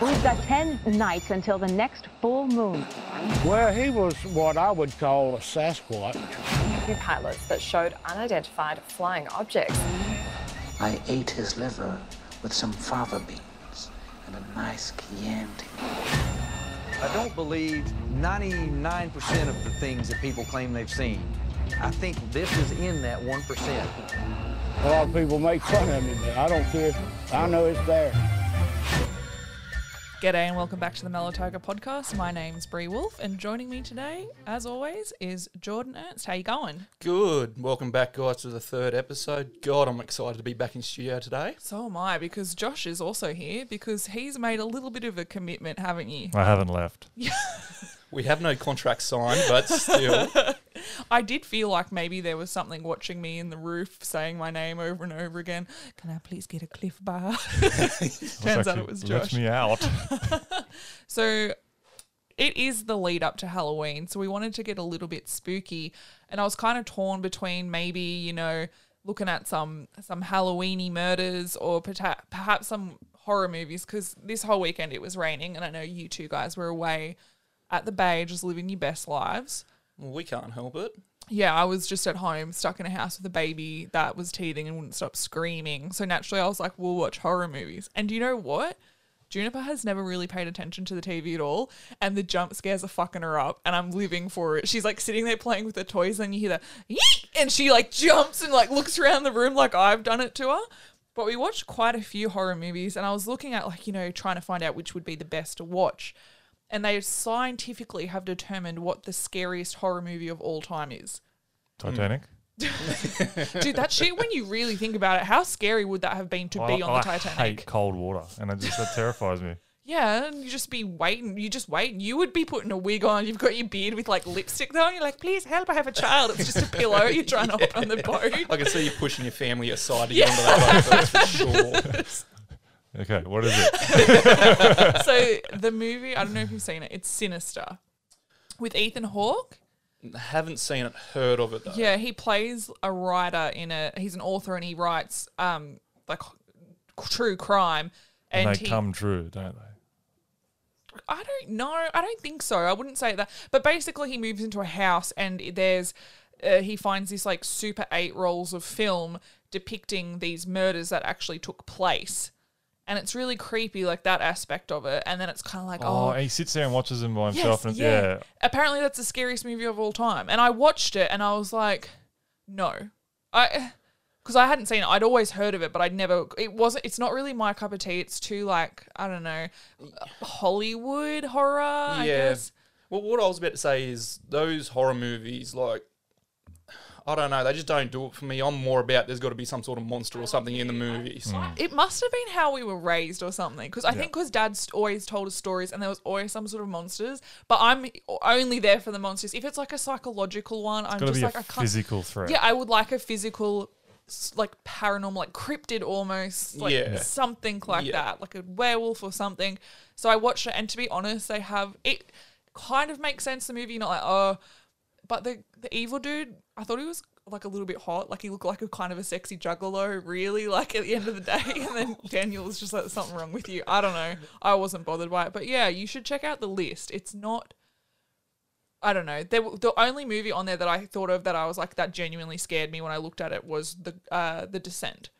We've got 10 nights until the next full moon. Well, he was what I would call a Sasquatch. Two pilots that showed unidentified flying objects. I ate his liver with some fava beans and a nice Chianti. I don't believe 99% of the things that people claim they've seen. I think this is in that 1%. A lot of people make fun of me, but I don't care. I know it's there. G'day and welcome back to the Mellow Tiger podcast. My name's Bree Wolf, and joining me today, as always, is Jordan Ernst. How you going? Good. Welcome back, guys, to the third episode. God, I'm excited to be back in studio today. So am I, because Josh is also here because he's made a little bit of a commitment, haven't you? I haven't left. We have no contract signed, but still. I did feel like maybe there was something watching me in the roof saying my name over and over again. Can I please get a Clif Bar? Turns out it was Let Josh. me out. So it is the lead up to Halloween, so we wanted to get a little bit spooky, and I was kind of torn between maybe you know looking at some some Halloweeny murders or perta- perhaps some horror movies because this whole weekend it was raining, and I know you two guys were away at the bay just living your best lives. Well, we can't help it. Yeah, I was just at home, stuck in a house with a baby that was teething and wouldn't stop screaming. So naturally, I was like, we'll watch horror movies. And do you know what? Juniper has never really paid attention to the TV at all, and the jump scares are fucking her up, and I'm living for it. She's like sitting there playing with her toys, and you hear that, "Yeet!" and she like jumps and like looks around the room like I've done it to her. But we watched quite a few horror movies, and I was looking at like, you know, trying to find out which would be the best to watch. And they scientifically have determined what the scariest horror movie of all time is. Titanic. Dude, that shit, when you really think about it, how scary would that have been to be I, on the Titanic? I Titanic? hate cold water, and it just that terrifies me. Yeah, and you just be waiting. You just wait. You would be putting a wig on. You've got your beard with like lipstick though. And you're like, please help, I have a child. It's just a pillow. You're trying to hop on the boat. I can see you pushing your family aside to get onto that boat, that's for sure. Okay, what is it? so the movie, I don't know if you've seen it. It's Sinister with Ethan Hawke. Haven't seen it, heard of it though. Yeah, he plays a writer in a. He's an author and he writes um like true crime. And, And, they he, come true, don't they? I don't know. I don't think so. I wouldn't say that. But basically, he moves into a house and there's uh, he finds this like super eight rolls of film depicting these murders that actually took place, and it's really creepy, like that aspect of it. And then it's kind of like, Oh, oh, and he sits there and watches them by himself, yes, and yeah. yeah. Apparently, that's the scariest movie of all time. And I watched it and I was like, no, I. Because I hadn't seen it, I'd always heard of it, but I'd never. It wasn't. It's not really my cup of tea. It's too like I don't know, Hollywood horror. I Yeah. guess. Well, what I was about to say is those horror movies, like, I don't know, they just don't do it for me. I'm more about there's got to be some sort of monster or something in the movies. Mm. It must have been how we were raised or something. Because I think because Dad's always told us stories and there was always some sort of monsters. But I'm only there for the monsters. If it's like a psychological one, I'm just be like a I can't. physical threat. Yeah, I would like a physical, like paranormal, like cryptid almost, like Yeah. something like Yeah. that, like a werewolf or something. So I watched it, and to be honest, they have it. Kind of makes sense. The movie, you're not like oh, but the the evil dude, I thought he was like a little bit hot. Like he looked like a kind of a sexy juggalo, really. Like at the end of the day, and then Daniel was just like, something wrong with you." I don't know. I wasn't bothered by it, but yeah, you should check out the list. It's not. I don't know. There, the only movie on there that I thought of that I was like that genuinely scared me when I looked at it was the uh, the Descent.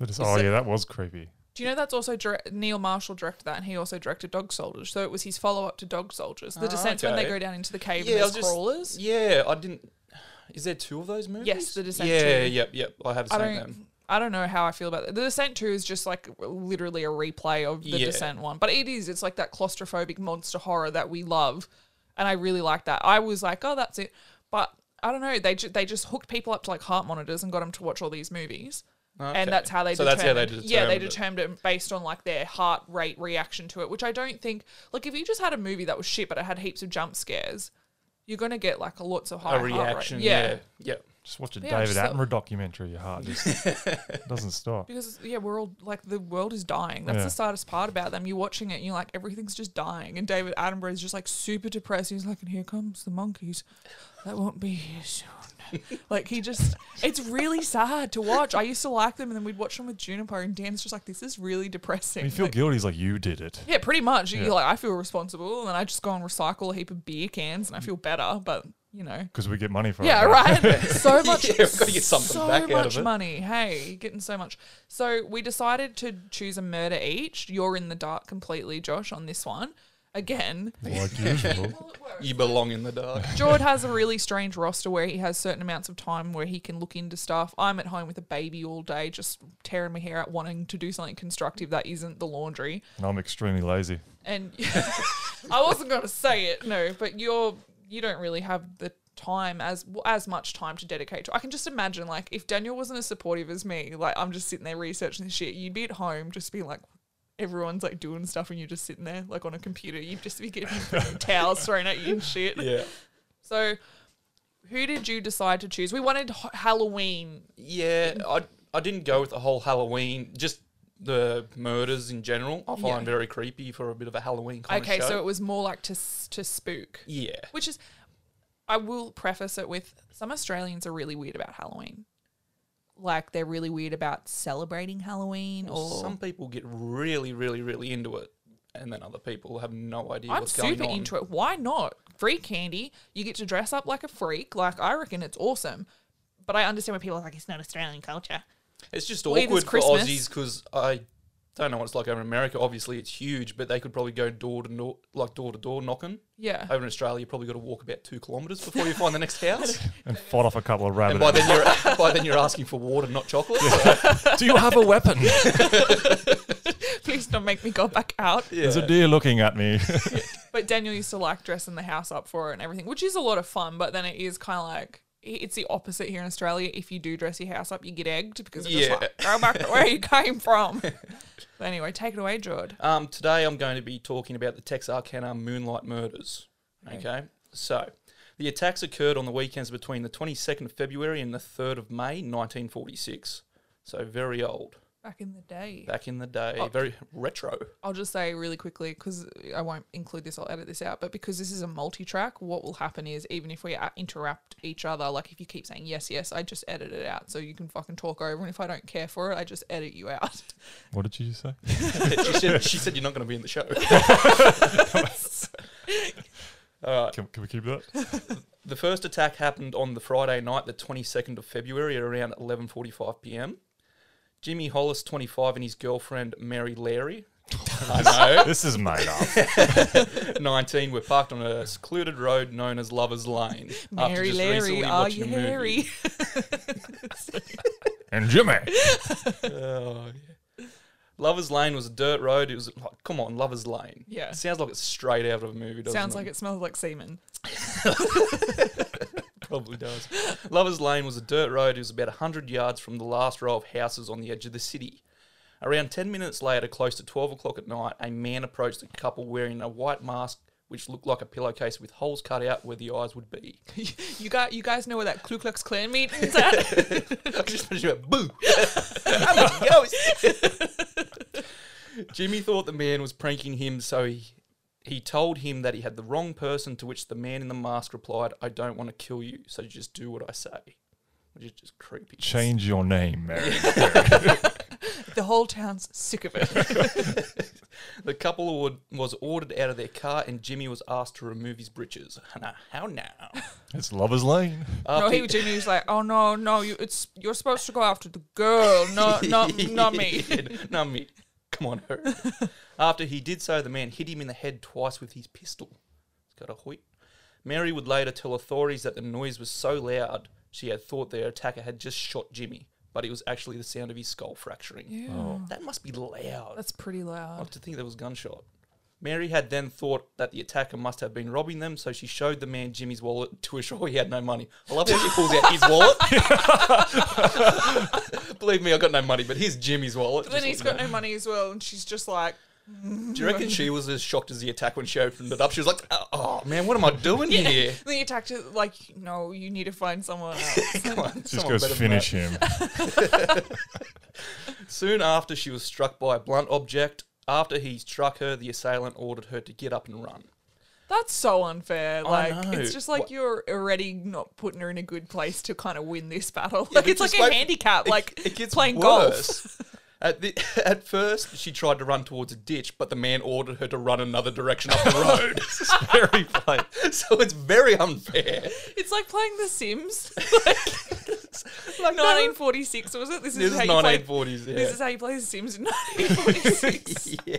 Is- oh yeah, that was creepy. Do you know that's also direct, Neil Marshall directed that, and he also directed Dog Soldiers. So it was his follow up to Dog Soldiers. The Ah, Descent's when they go down into the cave Yeah, and there's just- crawlers. Yeah, I didn't. Is there two of those movies? Yes, The Descent Yeah, too. yep, yep. I have seen don't. them. I don't know how I feel about it. The Descent 2 is just like literally a replay of the Yeah. Descent one. But it is. It's like that claustrophobic monster horror that we love. And I really like that. I was like, oh, that's it. But I don't know. They, ju- they just hooked people up to like heart monitors and got them to watch all these movies. Okay. And that's how they So that's how determined. they yeah, they determined determined it based on like their heart rate reaction to it, which I don't think. Like, if you just had a movie that was shit but it had heaps of jump scares, you're gonna get like a lots of high a heart rate. reaction. Yeah. Yeah, yeah. Just watch a Yeah, David just that- Attenborough documentary. Your heart just doesn't stop. Because yeah, we're all like the world is dying. That's Yeah. the saddest part about them. You're watching it, and you're like everything's just dying. And David Attenborough is just like super depressed. He's like, and here comes the monkeys. That won't be here soon. like he just, it's really sad to watch. I used to like them, and then we'd watch them with Juniper, and Dan's just like, this is really depressing. You feel Like, guilty. It's like you did it. yeah, pretty much. Yeah. You're like, I feel responsible, and then I just go and recycle a heap of beer cans, and I feel better. But you know, Because we get money from yeah, it. Yeah, right. so much. Yeah, we've gotta get something so back out much of it. money. Hey, getting so much. So we decided to choose a murder each. You're in the dark completely, Josh, on this one. Again, Like usual. You belong in the dark. Jord has a really strange roster where he has certain amounts of time where he can look into stuff. I'm at home with a baby all day, just tearing my hair out, wanting to do something constructive that isn't the laundry. And I'm extremely lazy. And I wasn't going to say it, no, but you're you don't really have the time as as much time to dedicate to. I can just imagine like if Daniel wasn't as supportive as me, like I'm just sitting there researching this shit, you'd be at home just being like everyone's like doing stuff and you're just sitting there like on a computer. You'd just be getting towels thrown at you and shit. Yeah. So, who did you decide to choose? We wanted Halloween. Yeah, I I didn't go with the whole Halloween, just the murders in general. I find Yeah. very creepy for a bit of a Halloween kind Okay, of show. so it was more like to s- to spook, yeah. which is. I will preface it with some Australians are really weird about Halloween. Like they're really weird about celebrating Halloween, or Some people get really, really, really into it, and then other people have no idea I'm what's going super on. into it. Why not? Free candy. You get to dress up like a freak. Like I reckon it's awesome. But I understand when people are like, it's not Australian culture. It's just Well, awkward for Christmas- Aussies because I don't know what it's like over in America. Obviously, it's huge, but they could probably go door to door, like door to door knocking. Yeah. Over in Australia, you probably got to walk about two kilometres before you find the next house. And fought off a couple of and rabbits. by then you're by then you're asking for water, not chocolate. Do you have a weapon? Please don't make me go back out. There's a deer looking at me. But Daniel used to like dressing the house up for it and everything, which is a lot of fun. But then it is kind of like it's the opposite here in Australia. If you do dress your house up, you get egged because it's Yeah. just like go back to where you came from. but anyway, take it away, Jord. Um, today I'm going to be talking about the Texarkana Moonlight Murders. Okay. So, the attacks occurred on the weekends between the 22nd of February and the 3rd of May, 1946. So, very old. Back in the day. Back in the day. Oh. Very retro. I'll just say really quickly because I won't include this, I'll edit this out. But because this is a multi track, what will happen is even if we uh, interrupt each other, like if you keep saying yes, yes, I just edit it out so you can fucking talk over. And if I don't care for it, I just edit you out. what did you say? she, said, she said you're not going to be in the show. All right. Can, can we keep that? The first attack happened on the Friday night, the 22nd of February, at around 11:45 p.m. Jimmy Hollis, 25, and his girlfriend Mary Larey, I know. This is made up. know, 19, were parked on a secluded road known as Lovers Lane. Mary Larey, are you a movie. hairy? And Jimmy. Oh, yeah. Lovers Lane was a dirt road. It was like, come on, Lovers Lane. Yeah. It sounds like it's straight out of a movie. Doesn't Sounds it? like it smells like semen. Probably does. Lovers Lane was a dirt road. It was about 100 yards from the last row of houses on the edge of the city. Around 10 minutes later, close to 12 o'clock at night, a man approached the couple wearing a white mask which looked like a pillowcase with holes cut out where the eyes would be. You got you guys know where that Ku Klux Klan meeting's at? I just imagine it, boo! I'm a ghost! Jimmy thought the man was pranking him, so he, he told him that he had the wrong person, to which the man in the mask replied, I don't want to kill you, so just do what I say. Which is just creepy. Change your name, Mary. the whole town's sick of it. The couple would, was ordered out of their car, and Jimmy was asked to remove his breeches. Now, how now? it's Lover's Lane. Uh, no, After he Jimmy was like, "Oh no, no, you it's you're supposed to go after the girl, not not not me." not me. Come on, her. After he did so, the man hit him in the head twice with his pistol. It's got a hoit. Mary would later tell authorities that the noise was so loud she had thought their attacker had just shot Jimmy, but it was actually the sound of his skull fracturing. Oh. That must be loud. That's pretty I loud. like to think there was gunshot. Mary had then thought that the attacker must have been robbing them, so she showed the man Jimmy's wallet to assure he had no money. I love how she pulls out his wallet. Believe me, I got no money, but here's Jimmy's wallet. But then Just he's like got no money as well, and she's just like, Do you reckon she was as shocked as the attack when she opened it up? She was like, "Oh, oh, man, what am I doing here?" And the attacker like, no, you need to find someone else. Come on, Just someone goes better than that." finish him. Soon after, she was struck by a blunt object. After he struck her, the assailant ordered her to get up and run. That's so unfair. Like know. it's just like What- you're already not putting her in a good place to kind of win this battle. Yeah, like but it's like a wait- handicap, it- like it gets playing worse. golf. At, the, at first, she tried to run towards a ditch, but the man ordered her to run another direction up the road. Very plain. so it's very unfair. It's like playing The Sims. Like, 1946 was it? This, This is how you play- 1940s, yeah. This is how you play The Sims in 1946. yeah.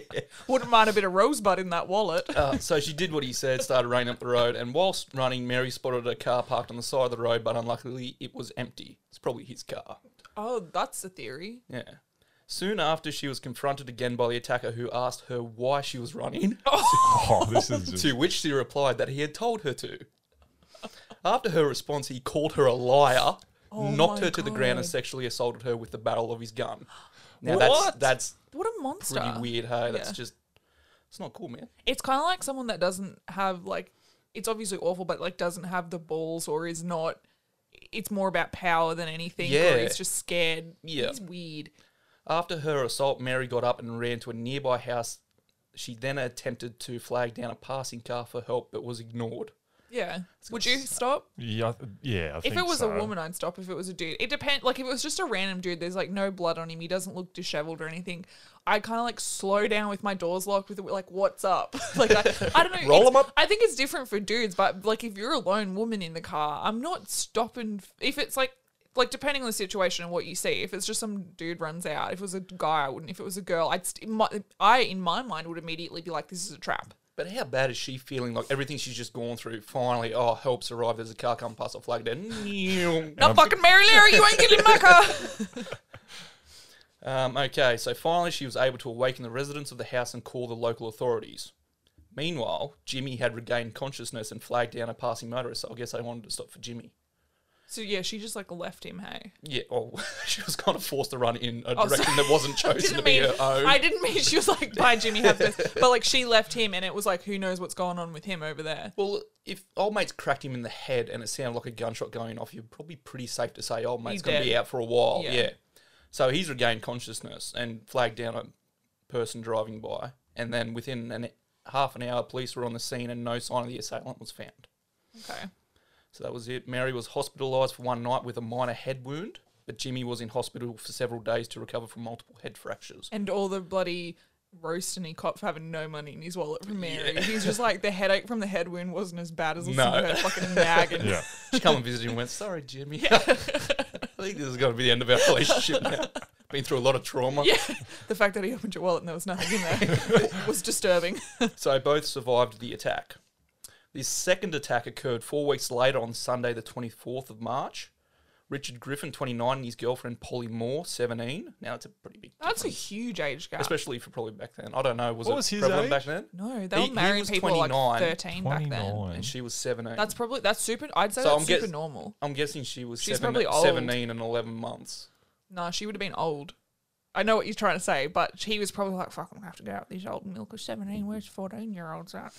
Wouldn't mind a bit of rosebud in that wallet. Uh, so she did what he said, started running up the road, and whilst running, Mary spotted a car parked on the side of the road, but unluckily it was empty. It's probably his car. Oh, that's a theory. Yeah. Soon after, she was confronted again by the attacker who asked her why she was running, Oh, this is just, to which she replied that he had told her to. After her response, he called her a liar, oh knocked Oh my her to the ground, and God. sexually assaulted her with the barrel of his gun. Now What? that's that's What a monster. pretty weird. Hey, that's Yeah. just it's not cool, man. It's kind of like someone that doesn't have like it's obviously awful, but like doesn't have the balls or is not. It's more about power than anything. Yeah. or he's just scared. Yeah. he's weird. After her assault, Mary got up and ran to a nearby house. She then attempted to flag down a passing car for help, but was ignored. Yeah, would you stop? yeah, yeah. I If think it was so. a woman, I'd stop. If it was a dude, it depends. Like if it was just a random dude, there's like no blood on him. He doesn't look disheveled or anything. I kind of like slow down with my doors locked with like, "What's up?" like I, I don't know. Roll it's- 'em up. I think it's different for dudes, but like if you're a lone woman in the car, I'm not stopping. If it's like like depending on the situation and what you see. If it's just some dude runs out, if it was a guy, I wouldn't. If it was a girl, I'd. St- my, I in my mind would immediately be like, "This is a trap." But how bad is she feeling? Like everything she's just gone through, finally, oh, help's arrived. There's a car come past, I flagged it. Not fucking Mary Larey, you ain't getting in my car. Um, okay, so finally she was able to awaken the residents of the house and call the local authorities. Meanwhile, Jimmy had regained consciousness and flagged down a passing motorist, so I guess they wanted to stop for Jimmy. So yeah, she just like left him. Hey. Yeah, well, she was kind of forced to run in a Oh, direction sorry. that wasn't chosen to be mean, her own. I didn't mean she was like, bye, Jimmy, have this. But like, she left him, and it was like, who knows what's going on with him over there. Well, if old mate's cracked him in the head and it sounded like a gunshot going off, you're probably pretty safe to say old mate's He's going to be dead. out for a while. Yeah. Yeah. So he's regained consciousness and flagged down a person driving by. And then within an, half an hour, police were on the scene and no sign of the assailant was found. Okay. So that was it. Mary was hospitalised for one night with a minor head wound, but Jimmy was in hospital for several days to recover from multiple head fractures. And all the bloody roasting he caught for having no money in his wallet from Mary. He's just like, the headache from the head wound wasn't as bad as listening No. her fucking nagging. Yeah. She come and visited him and went, Sorry, Jimmy. I think this is going to be the end of our relationship now. Been through a lot of trauma. Yeah. The fact that he opened your wallet and there was nothing in there was disturbing. So both survived the attack. The second attack occurred four weeks later on Sunday, the 24th of March. Richard Griffin, 29, and his girlfriend Polly Moore, 17. Now it's a pretty big That's a difference, huge age gap. especially for probably back then. I don't know, was What it was his prevalent age? back then? no, they He- were he marrying was people like 29. 13 back then. 29. And she was 17. That's probably, that's super, I'd say So that's I'm guess- super normal. I'm guessing she was She's seven, probably old. 17 and 11 months. No, she would have been old. I know what you're trying to say, but he was probably like, fuck, I'm going to have to go out with these old milkers. 17, where's 14 year olds at?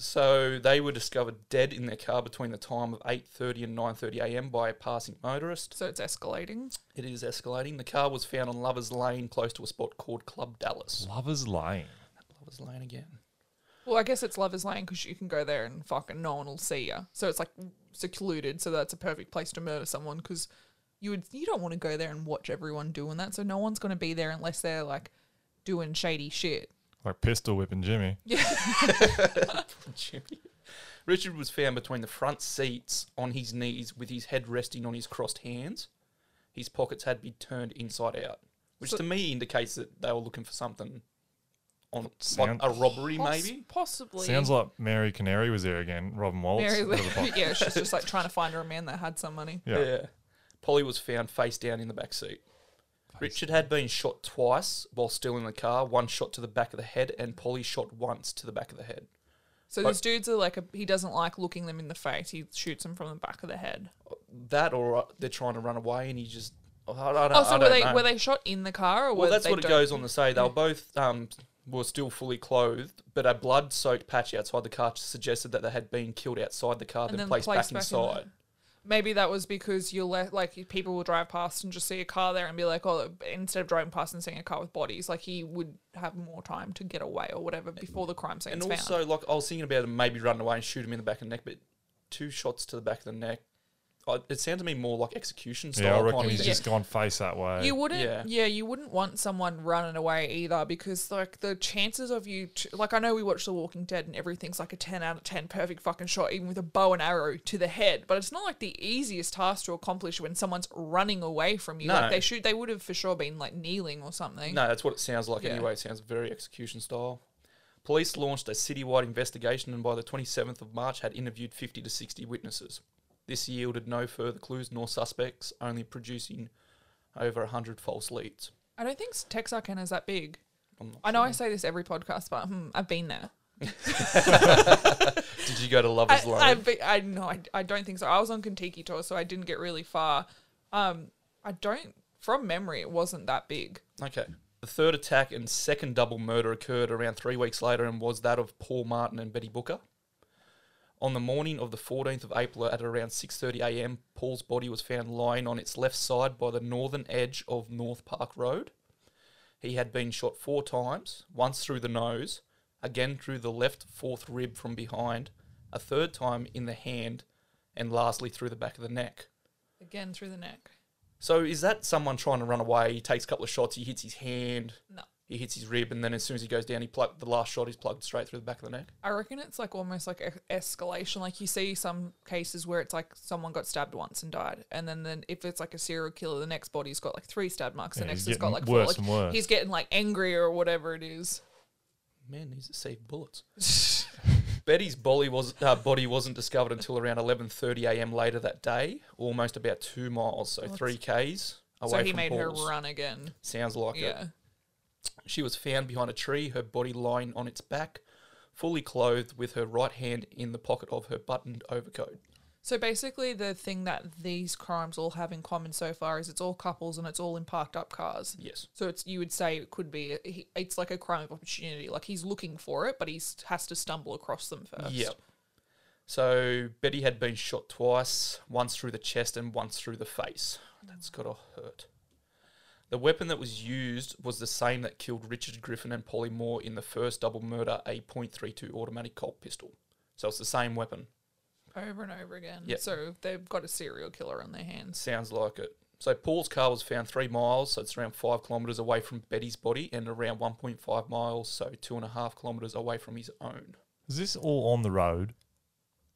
So they were discovered dead in their car between the time of 8.30 and 9.30 a.m. by a passing motorist. So it's escalating. It is escalating. The car was found on Lovers Lane, close to a spot called Club Dallas. Lovers Lane. Lovers Lane again. Well, I guess it's Lover's Lane because you can go there and fucking no one will see you. So it's like secluded. So that's a perfect place to murder someone because you would you don't want to go there and watch everyone doing that. So no one's going to be there unless they're like doing shady shit. Like pistol whipping Jimmy. Jimmy. Richard was found between the front seats on his knees with his head resting on his crossed hands. His pockets had been turned inside out, which So- to me indicates that they were looking for something on like a robbery, Poss- maybe. possibly. Sounds like Mary Canary was there again. Robin Waltz. Mary, with the yeah, she's just like trying to find her a man that had some money. yeah. Polly was found face down in the back seat. Richard had been shot twice while still in the car. One shot to the back of the head, and Polly shot once to the back of the head. So this dude's are like a, he doesn't like looking them in the face. He shoots them from the back of the head. That, or uh, they're trying to run away, and he just. I, I don't, Oh, so were don't they know. were they shot in the car or Well, were that's they what it don't- goes on to say. They were both um, were still fully clothed, but a blood-soaked patch outside the car suggested that they had been killed outside the car, And then then placed, back in the- inside. Maybe that was because you'll let like people will drive past and just see a car there and be like, oh, instead of driving past and seeing a car with bodies, like he would have more time to get away or whatever before the crime scene. And found. also, like I was thinking about him maybe running away and shoot him in the back of the neck, but two shots to the back of the neck. I- It sounds to me more like execution style. Yeah, I kind reckon of he's thing. just gone face that way. You wouldn't, Yeah. yeah. you wouldn't want someone running away either because, like, the chances of you, t- like, I know we watch The Walking Dead and everything's like a 10 out of 10 perfect fucking shot, even with a bow and arrow to the head, but it's not like the easiest task to accomplish when someone's running away from you. No. Like, they should, they would have for sure been, like, kneeling or something. No, that's what it sounds like Yeah. anyway. It sounds very execution style. Police launched a citywide investigation and by the 27th of March had interviewed 50 to 60 witnesses. This yielded no further clues nor suspects, only producing over 100 false leads. I don't think Texarkana is that big. I know I say this every podcast, but hmm, I've been there. Did you go to Lovers I, Lane? I've been, I no, I, I don't think so. I was on Kentucky tour, so I didn't get really far. Um, I don't, from memory, it wasn't that big. Okay. The third attack and second double murder occurred around three weeks later and was that of Paul Martin and Betty Booker. On the morning of the 14th of April at around 6.30am, Paul's body was found lying on its left side by the northern edge of North Park Road. He had been shot four times, once through the nose, again through the left fourth rib from behind, a third time in the hand, and lastly through the back of the neck. Again through the neck. So is that someone trying to run away? He takes a couple of shots, he hits his hand, No. He hits his rib, and then as soon as he goes down, he plug the last shot He's plugged straight through the back of the neck. I reckon it's like almost like e- escalation. Like you see some cases where it's like someone got stabbed once and died, and then, then if it's like a serial killer, the next body's got like three stab marks, the Yeah, next he's has got getting like four. worse Like, and worse. He's getting like angrier or whatever it is. Man needs to save bullets. Betty's body was uh, body wasn't discovered until around 11:30 a.m. later that day, almost about two miles, so three k's away so he from made Paul's. her run again. Sounds like Yeah. She was found behind a tree, her body lying on its back, fully clothed, with her right hand in the pocket of her buttoned overcoat. So basically, the thing that these crimes all have in common so far is it's all couples and it's all in parked up cars. Yes. So it's you would say it could be it's like a crime of opportunity. Like he's looking for it, but he has to stumble across them first. Yep. So Betty had been shot twice, once through the chest and once through the face. That's gotta hurt. The weapon that was used was the same that killed Richard Griffin and Polly Moore in the first double murder, a .32 automatic Colt pistol. So it's the same weapon. Over and over again. Yep. So they've got a serial killer on their hands. Sounds like it. So Paul's car was found three miles, so it's around five kilometres away from Betty's body, and around 1.5 miles, so two and a half kilometres away from his own. Is this all on the road,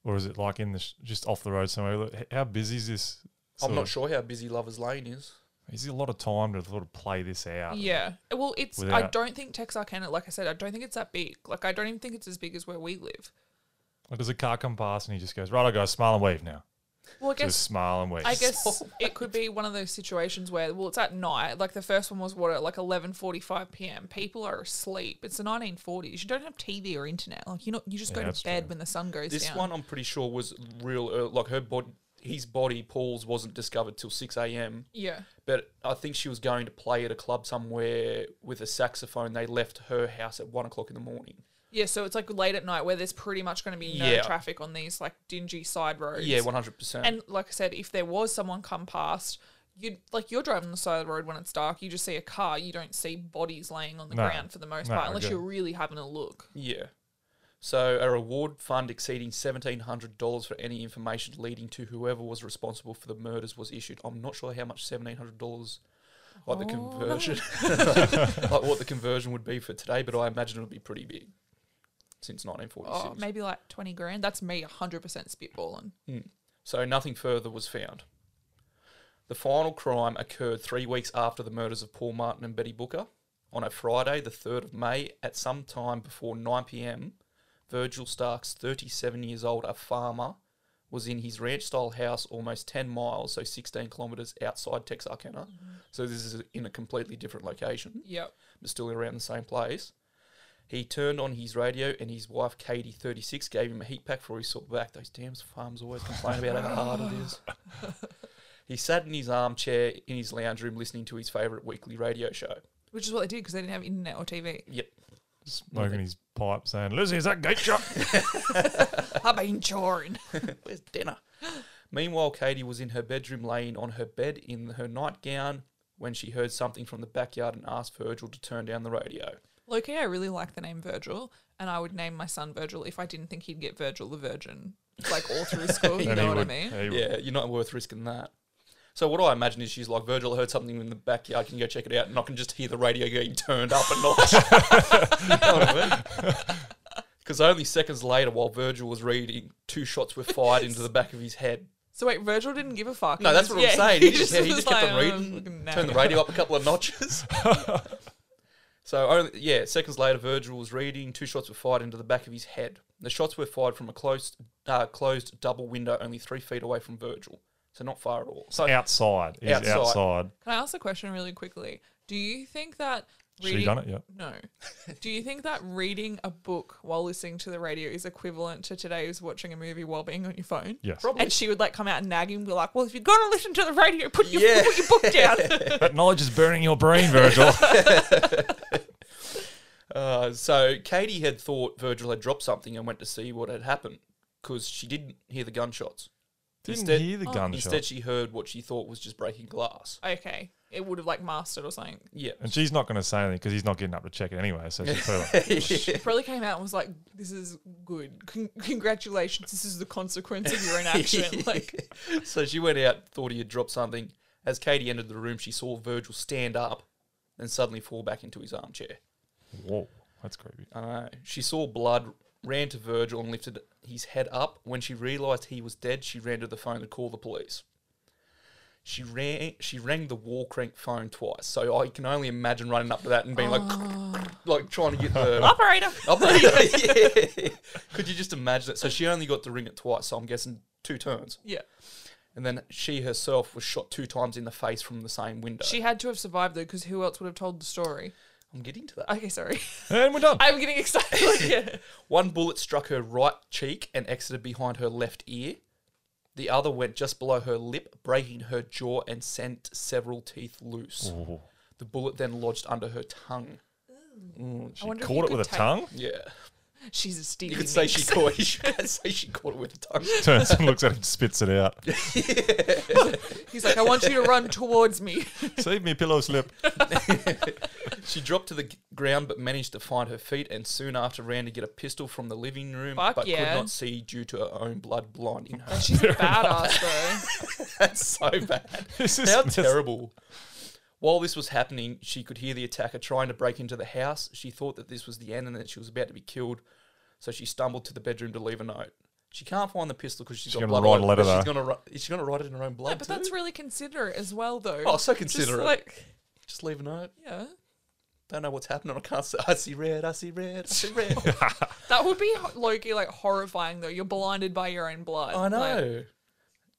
or is it like in the sh- just off the road somewhere? How busy is this? I'm not of- sure how busy Lovers Lane is. Is there a lot of time to sort of play this out? Yeah. Well, it's I don't think Texarkana, like I said, I don't think it's that big. Like I don't even think it's as big as where we live. Or does a car come past and he just goes, right, I go smile and wave now. Well, I Just guess smile and wave. I guess it could be one of those situations where, well, it's at night. Like the first one was what at like eleven forty-five p.m. People are asleep. It's the nineteen forties. You don't have TV or internet. Like you know, you just Yeah, go that's to bed true. when the sun goes down. This down. one I'm pretty sure was real. Uh, like her body, his body, Paul's, wasn't discovered till six a.m. yeah. But I think she was going to play at a club somewhere with a saxophone. They left her house at one o'clock in the morning. Yeah, so it's like late at night where there's pretty much going to be no Yeah. traffic on these like dingy side roads. Yeah, one hundred percent. And like I said, if there was someone come past, you'd like you're driving on the side of the road when it's dark, you just see a car, you don't see bodies laying on the No. ground for the most No, part, unless okay. you're really having a look. Yeah. So a reward fund exceeding seventeen hundred dollars for any information leading to whoever was responsible for the murders was issued. I'm not sure how much seventeen hundred dollars, like the Oh. conversion, like what the conversion would be for today, but I imagine it would be pretty big since nineteen forty Oh, six. maybe like twenty grand. That's me hundred percent spitballing. Hmm. So nothing further was found. The final crime occurred three weeks after the murders of Paul Martin and Betty Booker. On a Friday, the 3rd of May, at some time before 9 pm, Virgil Starks, 37 years old, a farmer, was in his ranch style house almost 10 miles, so 16 kilometres outside Texarkana. Mm-hmm. So this is in a completely different location Yep. but still around the same place. He turned on his radio, and his wife Katie, 36, gave him a heat pack before he saw back. Those damn farms always complain about how hard it is. He sat in his armchair in his lounge room listening to his favourite weekly radio show. Which is what they did because they didn't have internet or TV. Yep. Smoking his pipe saying, Lizzie, is that gate shut? I've been choring. Where's dinner? Meanwhile, Katie was in her bedroom laying on her bed in her nightgown when she heard something from the backyard and asked Virgil to turn down the radio. Loki, I really like the name Virgil, and I would name my son Virgil if I didn't think he'd get Virgil the Virgin, like all through school. you know what would- I mean? Yeah, you're not worth risking that. So what I imagine is she's like, Virgil, heard something in the backyard. Can you go check it out? And I can just hear the radio getting turned up a notch. You know what I mean? Because only seconds later, while Virgil was reading, two shots were fired into the back of his head. So wait, Virgil didn't give a fuck. No, that's just- what I'm saying. He just, he just kept like, on "Oh, reading, turned the radio up a couple of notches. so, only, yeah, seconds later, Virgil was reading. Two shots were fired into the back of his head. The shots were fired from a closed, uh, closed double window only three feet away from Virgil. So, not far at all. So, outside. He's Outside. outside. Can I ask a question really quickly? Do you think that She done it, yet? No. Do you think that reading a book while listening to the radio is equivalent to today's watching a movie while being on your phone? Yes. Probably. And she would like come out and nag him and be like, "Well, if you're gonna listen to the radio, put your Yeah. put your book down." That knowledge is burning your brain, Virgil. Uh, so Katie had thought Virgil had dropped something and went to see what had happened because she didn't hear the gunshots. Didn't Instead- hear the oh. gunshot. Instead, she heard what she thought was just breaking glass. okay, it would have like mastered or something. Yeah. and she's not going to say anything because he's not getting up to check it anyway. So she's probably like, oh, She probably came out and was like, "This is good. Con- congratulations. This is the consequence of your inaction." Like, so she went out, thought he had dropped something. As Katie entered the room, she saw Virgil stand up and suddenly fall back into his armchair. whoa, that's creepy. I know. She saw blood, ran to Virgil and lifted his head up. When she realised he was dead, she ran to the phone to call the police. She ran. She rang the wall crank phone twice. So I can only imagine running up to that and being like, oh. like trying to get the operator. operator. yeah. Could you just imagine it? So she only got to ring it twice. So I'm guessing two turns. Yeah, And then she herself was shot two times in the face from the same window. she had to have survived though, because who else would have told the story? I'm getting to that. Okay, sorry. And we're done. I'm getting excited. Yeah. One bullet struck her right cheek and exited behind her left ear. The other went just below her lip, breaking her jaw and sent several teeth loose. Ooh. The bullet then lodged under her tongue. Mm, I wonder if Caught it could with a take- tongue. Yeah. She's a Stevie. You could say she caught you could say she caught it with a tongue. Turns and looks at him, and spits it out. He's like, I want you to run towards me. Save me, pillow slip. She dropped to the g- ground but managed to find her feet and soon after ran to get a pistol from the living room Fuck but yeah. could not see due to her own blood blinding her. She's a badass though. That's so bad. This is How this- terrible. While this was happening, she could hear the attacker trying to break into the house. She thought that this was the end and that she was about to be killed, so she stumbled to the bedroom to leave a note. She can't find the pistol because she's She's got gonna blood write on a it, letter, but She's gonna write, is she gonna write it in her own blood No, but that's really considerate as well though. Oh, so Just considerate. like, Just leave a note. yeah. Don't know what's happening. I can't see. I see red. I see red. I see red. That would be Loki like horrifying though. You're blinded by your own blood. I Like, know.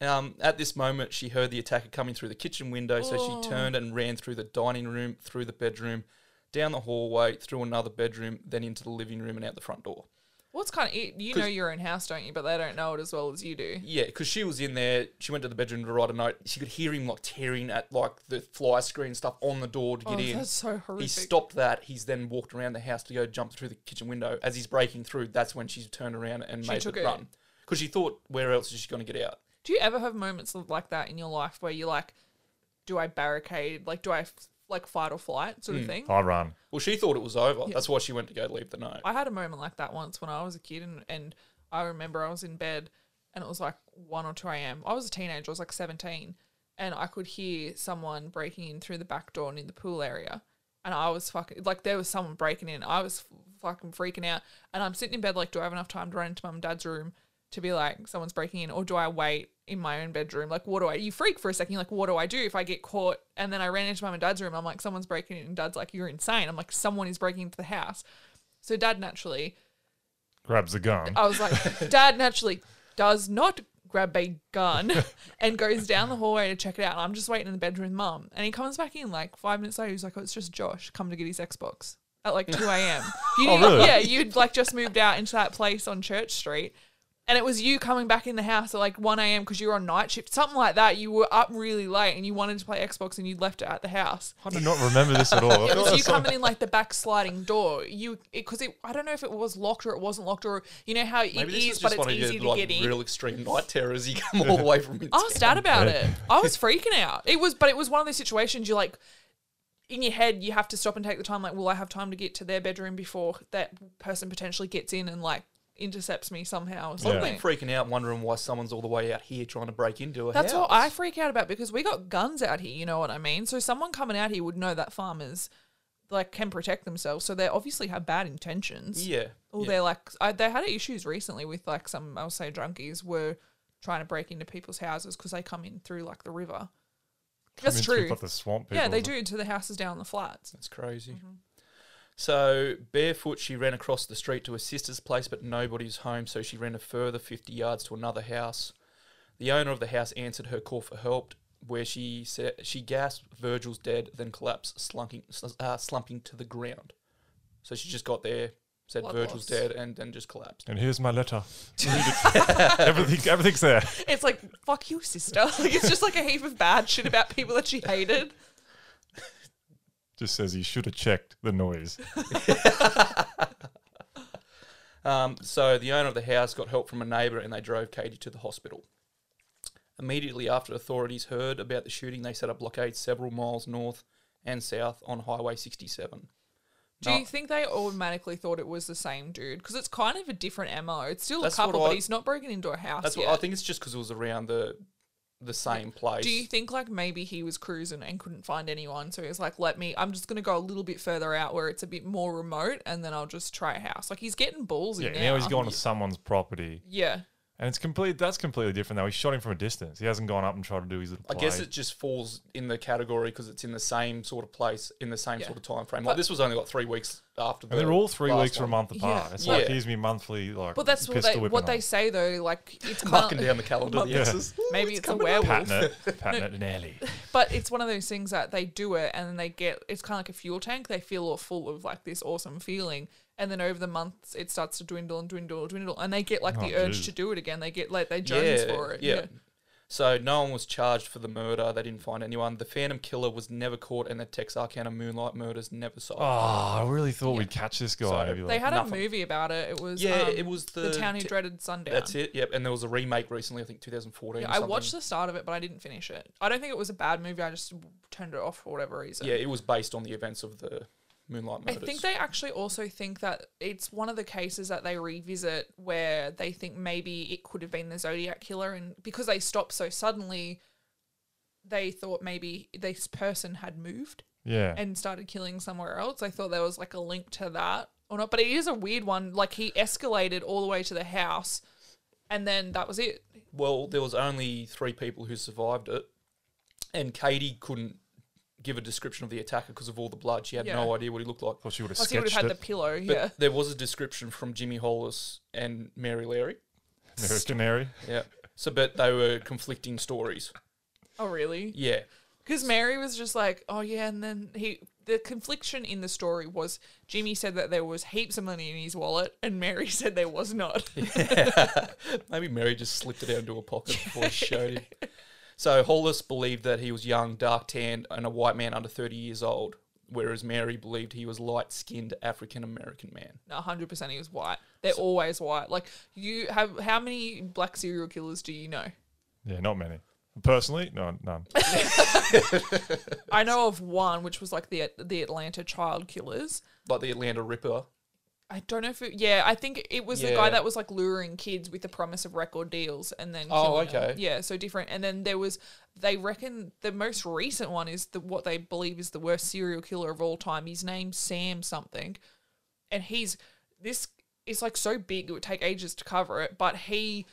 Um, at this moment, she heard the attacker coming through the kitchen window, so Oh. she turned and ran through the dining room, through the bedroom, down the hallway, through another bedroom, then into the living room and out the front door. What's kind of you know your own house, don't you? But they don't know it as well as you do. Yeah, because she was in there. She went to the bedroom to write a note. She could hear him like tearing at like the fly screen stuff on the door to get Oh, in. that's so horrific. He stopped that. He's then walked around the house to go jump through the kitchen window. As he's breaking through, that's when she turned around and She made took the it. run. Because she thought, where else is she going to get out? Do you ever have moments of- like that in your life where you're like, do I barricade? Like, do I f- like fight or flight sort Hmm. of thing? I run. Well, she thought it was over. That's why she went to go leave the note. I had a moment like that once when I was a kid, and, and I remember I was in bed and it was like 1 or 2 a.m. I was a teenager, I was like 17, and I could hear someone breaking in through the back door and in the pool area. And I was fucking, like, there was someone breaking in. I was f- fucking freaking out. And I'm sitting in bed, like, do I have enough time to run into mum and dad's room to be like, someone's breaking in? Or do I wait in my own bedroom? Like, what do I, you freak for a second. You're like, what do I do if I get caught? And then I ran into mum and dad's room. I'm like, someone's breaking in. And dad's like, you're insane. I'm like, someone is breaking into the house. So dad naturally Grabs a gun. I was like, Dad naturally does not grab a gun and goes down the hallway to check it out. And I'm just waiting in the bedroom with mum. And he comes back in like five minutes later. He's like, oh, it's just Josh come to get his Xbox at like 2 a.m. You, Oh, really? Yeah, you'd like just moved out into that place on Church Street. And it was you coming back in the house at like 1 a.m. because you were on night shift, something like that. You were up really late and you wanted to play Xbox and you left it at the house. I do not remember this at all. It was you coming in like the back sliding door. You because it, I don't know if it was locked or it wasn't locked or you know how it Maybe is, is but it's easy your to like get in. real extreme night terrors. You come all the way from. I was sad about it. I was freaking out. It was, but it was one of those situations you're like. In your head, you have to stop and take the time. Like, will I have time to get to their bedroom before that person potentially gets in and like intercepts me somehow or I've been freaking out, wondering why someone's all the way out here trying to break into a That's house. what I freak out about because we got guns out here. You know what I mean? So someone coming out here would know that farmers like can protect themselves. So they obviously have bad intentions. Yeah. Or yeah. they're like, I, they had issues recently with like some, I'll say, junkies were trying to break into people's houses because they come in through like the river. That's Come through, true. like, the swamp Yeah, they or do to the houses down the flats. That's crazy. Mm-hmm. So, barefoot, she ran across the street to her sister's place, but nobody's home, so she ran a further 50 yards to another house. The owner of the house answered her call for help, where she said she gasped, "Virgil's dead," then collapsed, slunking, uh, slumping to the ground. So she just got there, said Blood Virgil's loss. dead, and then just collapsed. And here's my letter. Everything, everything's there. It's like, fuck you, sister. Like, it's just like a heap of bad shit about people that she hated. Just says he should have checked the noise. Um, so the owner of the house got help from a neighbour and they drove Katie to the hospital. Immediately after authorities heard about the shooting, they set up blockades several miles north and south on Highway 67. Do you think they automatically thought it was the same dude? Because it's kind of a different MO. It's still That's a couple, what I- but he's not broken into a house That's yet. what I think. It's just because it was around the the same place. Do you think like maybe he was cruising and couldn't find anyone, so he was like, "Let me. I'm just gonna go a little bit further out where it's a bit more remote, and then I'll just try a house." Like he's getting ballsy Yeah, now. now he's gone to someone's property. Yeah, And it's complete. That's completely different though. He shot him from a distance. He hasn't gone up and tried to do his little I play. guess it just falls in the category because it's in the same sort of place in the same Yeah. sort of time frame. But- Like this was only like three weeks after. and the they're all three last weeks or a one. month apart. Yeah. It's like Yeah. here's me monthly like. but that's what pistol they whipping what they on. say though. Like it's marking kind down the calendar. The Yeah. X's. Ooh, maybe it's, a coming up. werewolf. patting it, patting it nearly. But it's one of those things that they do it and then they get it's kind of like a fuel tank. They feel all full of like this awesome feeling. And then over the months it starts to dwindle and dwindle and dwindle. And they get like oh, the Oh, urge geez. to do it again. They get like they jones yeah, for it. Yeah. So no one was charged for the murder. They didn't find anyone. The Phantom Killer was never caught, and the Texarkana Moonlight Murders never solved. Oh, I really thought we'd catch this guy. So- and They like, had Nothing. a movie about it. It was Yeah, um, it was the the town who t- dreaded sundown. That's it. Yep. And there was a remake recently. I think 2014. Yeah, or I watched the start of it, but I didn't finish it. I don't think it was a bad movie. I just turned it off for whatever reason. Yeah, it was based on the events of the Moonlight I think they actually also think that it's one of the cases that they revisit where they think maybe it could have been the Zodiac killer, and because they stopped so suddenly, they thought maybe this person had moved yeah. and started killing somewhere else. I thought there was like a link to that or not, but it is a weird one. Like he escalated all the way to the house, and then that was it. Well, there was only three people who survived it, and Katie couldn't give a description of the attacker because of all the blood. She had Yeah. no idea what he looked like. thought she would have Plus, he would sketched have had it. the pillow. But yeah. there was a description from Jimmy Hollis and Mary Larey. Nearest canary. Yeah. So, but they were conflicting stories. Oh, really? Yeah. Because Mary was just like, oh yeah, and then he the confliction in the story was Jimmy said that there was heaps of money in his wallet, and Mary said there was not. Maybe Mary just slipped it out into her pocket before she showed him. So Hollis believed that he was young, dark tanned, and a white man under 30 years old, whereas Mary believed he was light skinned African American man. No, hundred percent, he was white. They're always white. Like you have, how many black serial killers do you know? Yeah, not many. Personally, no, none. I know of one, which was like the the Atlanta child killers. Like the Atlanta Ripper. I don't know if it, yeah, I think it was the Yeah. guy that was like luring kids with the promise of record deals and then Oh, killing them. okay. Yeah, so different. And then there was they reckon the most recent one is the what they believe is the worst serial killer of all time. His name's Sam something. And he's this is like so big it would take ages to cover it, but he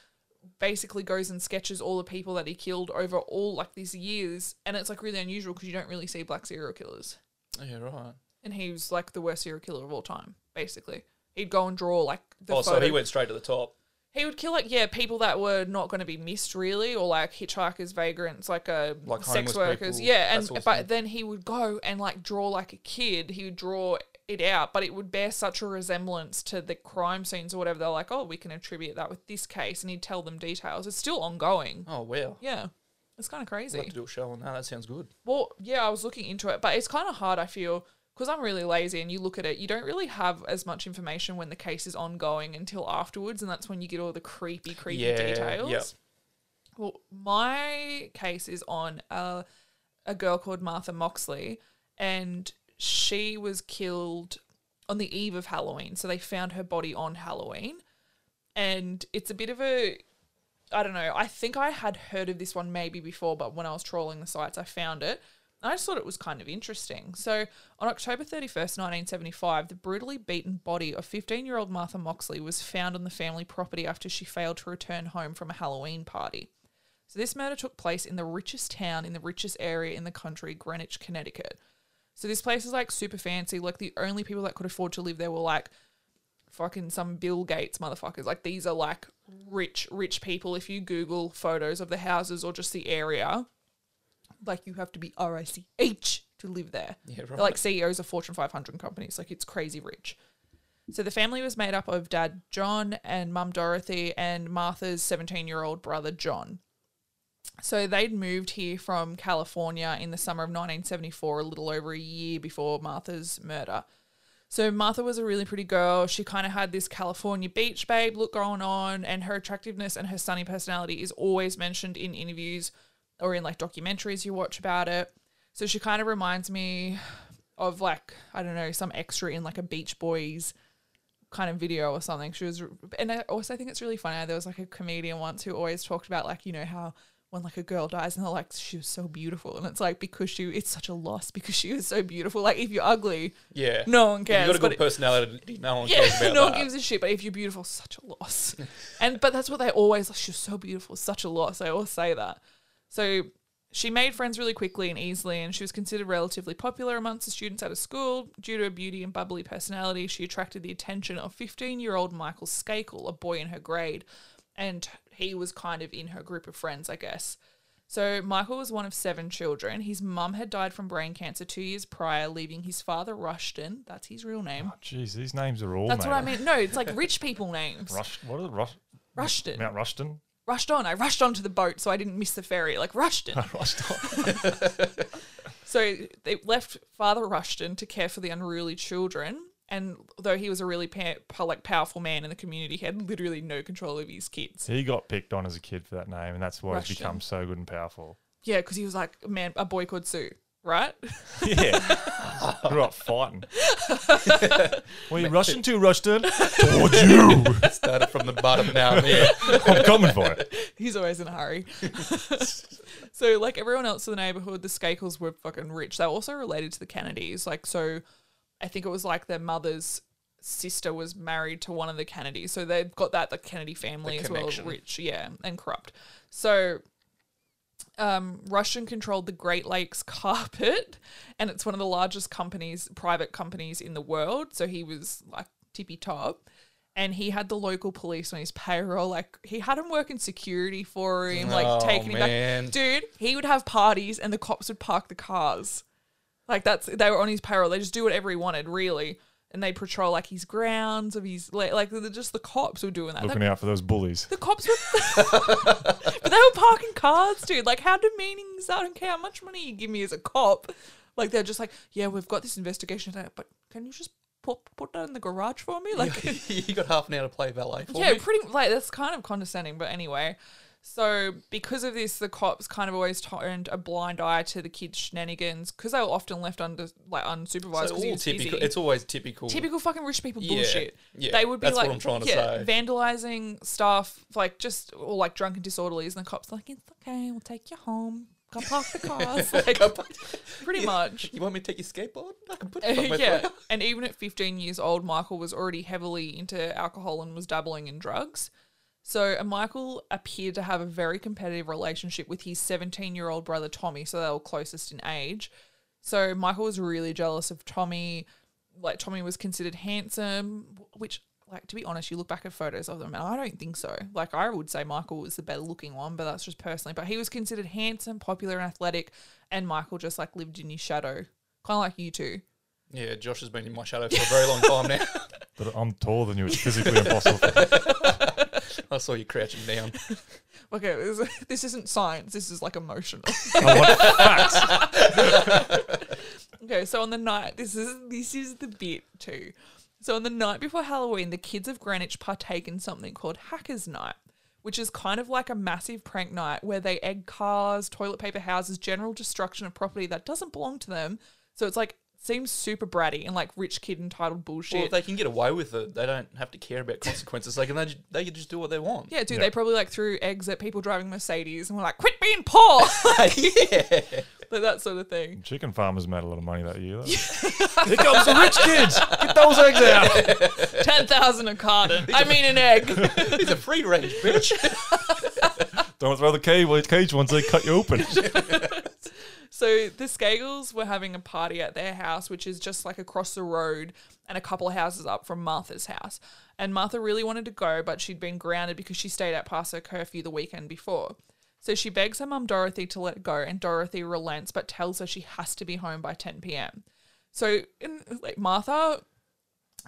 basically goes and sketches all the people that he killed over all like these years and it's like really unusual because you don't really see black serial killers Yeah, right. and he was like the worst serial killer of all time. Basically, he'd go and draw like the oh, photo. so he went straight to the top. He would kill like yeah people that were not going to be missed really, or like hitchhikers, vagrants, like uh, Like sex homeless workers. people, yeah, and sort of but thing. then he would go and like draw like a kid. He would draw it out, but it would bear such a resemblance to the crime scenes or whatever. They're like, oh, we can attribute that with this case, and he'd tell them details. It's still ongoing. Oh wow. Yeah, it's kind of We'll have crazy. to do a show on that. That sounds good. Well, yeah, I was looking into it, but it's kind of hard. I feel because I'm really lazy, and you look at it, you don't really have as much information when the case is ongoing until afterwards, and that's when you get all the creepy, creepy Yeah, details. yep. Well, my case is on a, a girl called Martha Moxley, and she was killed on the eve of Halloween. So they found her body on Halloween, and it's a bit of a I don't know. I think I had heard of this one maybe before, but when I was trawling the sites, I found it. I just thought it was kind of interesting. So, on October 31st, 1975, the brutally beaten body of 15 year old Martha Moxley was found on the family property after she failed to return home from a Halloween party. So, this murder took place in the richest town in the richest area in the country, Greenwich, Connecticut. So, this place is like super fancy. Like, the only people that could afford to live there were like fucking some Bill Gates motherfuckers. Like these are like rich, rich people. If you Google photos of the houses or just the area, like you have to be R I C H to live there. Yeah, They're right. like CEOs of Fortune 500 companies. Like it's crazy rich. So the family was made up of dad John and mum Dorothy and Martha's 17 year old brother John. So they'd moved here from California in the summer of 1974, a little over a year before Martha's murder. So Martha was a really pretty girl. She kind of had this California beach babe look going on, and her attractiveness and her sunny personality is always mentioned in interviews or in like documentaries you watch about it. So she kind of reminds me of like I don't know some extra in like a Beach Boys kind of video or something. She was, and I also think it's really funny. There was like a comedian once who always talked about like you know how when like a girl dies and they're like she was so beautiful, and it's like because she it's such a loss because she was so beautiful. Like if you're ugly, Yeah. no one If cares. You've got a good it- personality. No one yeah, cares about no that. one gives a shit. But if you're beautiful, such a loss. and but that's what they always. Like, she was so beautiful, such a loss. They always say that. So she made friends really quickly and easily, and she was considered relatively popular amongst the students at a school due to her beauty and bubbly personality. She attracted the attention of 15-year-old Michael Skakel, a boy in her grade, and he was kind of in her group of friends, I guess. So Michael was one of seven children. His mum had died from brain cancer two years prior, leaving his father Rushton. That's his real name. Oh, jeez, these names are all. That's what I mean. No, it's like rich people names. Rush, what are the Rush? Rushton. Mount Rushton. Rushed on. I rushed onto the boat so I didn't miss the ferry. Like Rushton. on. so they left Father Rushton to care for the unruly children. And though he was a really pa- like powerful man in the community, he had literally no control of his kids. he got picked on as a kid for that name, and that's why Rushton. he's become so good and powerful. Yeah, because he was like a man, a boy called Sue, right? Yeah. Grew not fighting. Where you rushing to, Rushton? Towards you. Started from the bottom now. I'm here. I'm coming for it. He's always in a hurry. so, like everyone else in the neighborhood, the Skakels were fucking rich. They were also related to the Kennedys. Like, so I think it was like their mother's sister was married to one of the Kennedys. So they've got that, the Kennedy family The as well, rich, yeah, and corrupt. So um, Rushton controlled the Great Lakes carpet, and it's one of the largest companies, private companies in the world. So he was like tippy top. And he had the local police on his payroll. Like he had him working security for him, like Oh, taking him back. Dude, he would have parties and the cops would park the cars. Like that's they were on his payroll. They just do whatever he wanted, really. And they patrol like his grounds of his like, like the- just the cops were doing that. Looking The- out for those bullies. the cops were, but they were parking cars, dude. Like, how demeaning is that? I don't care how much money you give me as a cop. Like, they're just like, yeah, we've got this investigation, today, but can you just put put that in the garage for me? Like, you got half an hour to play valet for yeah, me. pretty like that's kind of condescending. But anyway, so because of this, the cops kind of always turned a blind eye to the kids' shenanigans because they were often left under like unsupervised. So all typical. busy It's always typical. typical fucking rich people Yeah, bullshit. yeah, they would be that's what like, I'm trying to yeah, say. vandalizing stuff, like just or like drunken disorderlies, and the cops are like, it's okay, we'll take you home. Go park the cars, like, pretty much. You want me to take your skateboard? I can put it somewhere for yeah, and even at 15 years old, Michael was already heavily into alcohol and was dabbling in drugs. So uh, Michael appeared to have a very competitive relationship with his 17 year old brother Tommy, so they were closest in age. So Michael was really jealous of Tommy. Like Tommy was considered handsome, which, like to be honest, you look back at photos of them, and I don't think so. Like I would say Michael was the better looking one, but that's just personally. But he was considered handsome, popular, and athletic, and Michael just like lived in his shadow, kind of like you two. Yeah, Josh has been in my shadow for a very long time now. But I'm taller than you. It's physically impossible. I saw you crouching down. Okay, this, this isn't science. This is like emotional. Oh, Facts. Okay, so on the night, this is this is the bit too. So on the night before Halloween, the kids of Greenwich partake in something called Hackers Night, which is kind of like a massive prank night where they egg cars, toilet paper houses, general destruction of property that doesn't belong to them. So it's like seems super bratty and like rich kid entitled bullshit. Well, if they can get away with it, they don't have to care about consequences. They can they, ju- they can just do what they want. yeah, dude, Yeah. they probably like threw eggs at people driving Mercedes and were like, "Quit being poor," yeah. like that sort of thing. Chicken farmers made a lot of money that year. though. Here comes the rich kids. Get those eggs out. Ten thousand a carton. I mean, an egg. He's a free range bitch. Don't throw the cage, cage once they cut you open. So the Skakels were having a party at their house, which is just like across the road and a couple of houses up from Martha's house. And Martha really wanted to go, but she'd been grounded because she stayed out past her curfew the weekend before. So she begs her mum Dorothy to let go, and Dorothy relents but tells her she has to be home by 10 p.m. So in, like Martha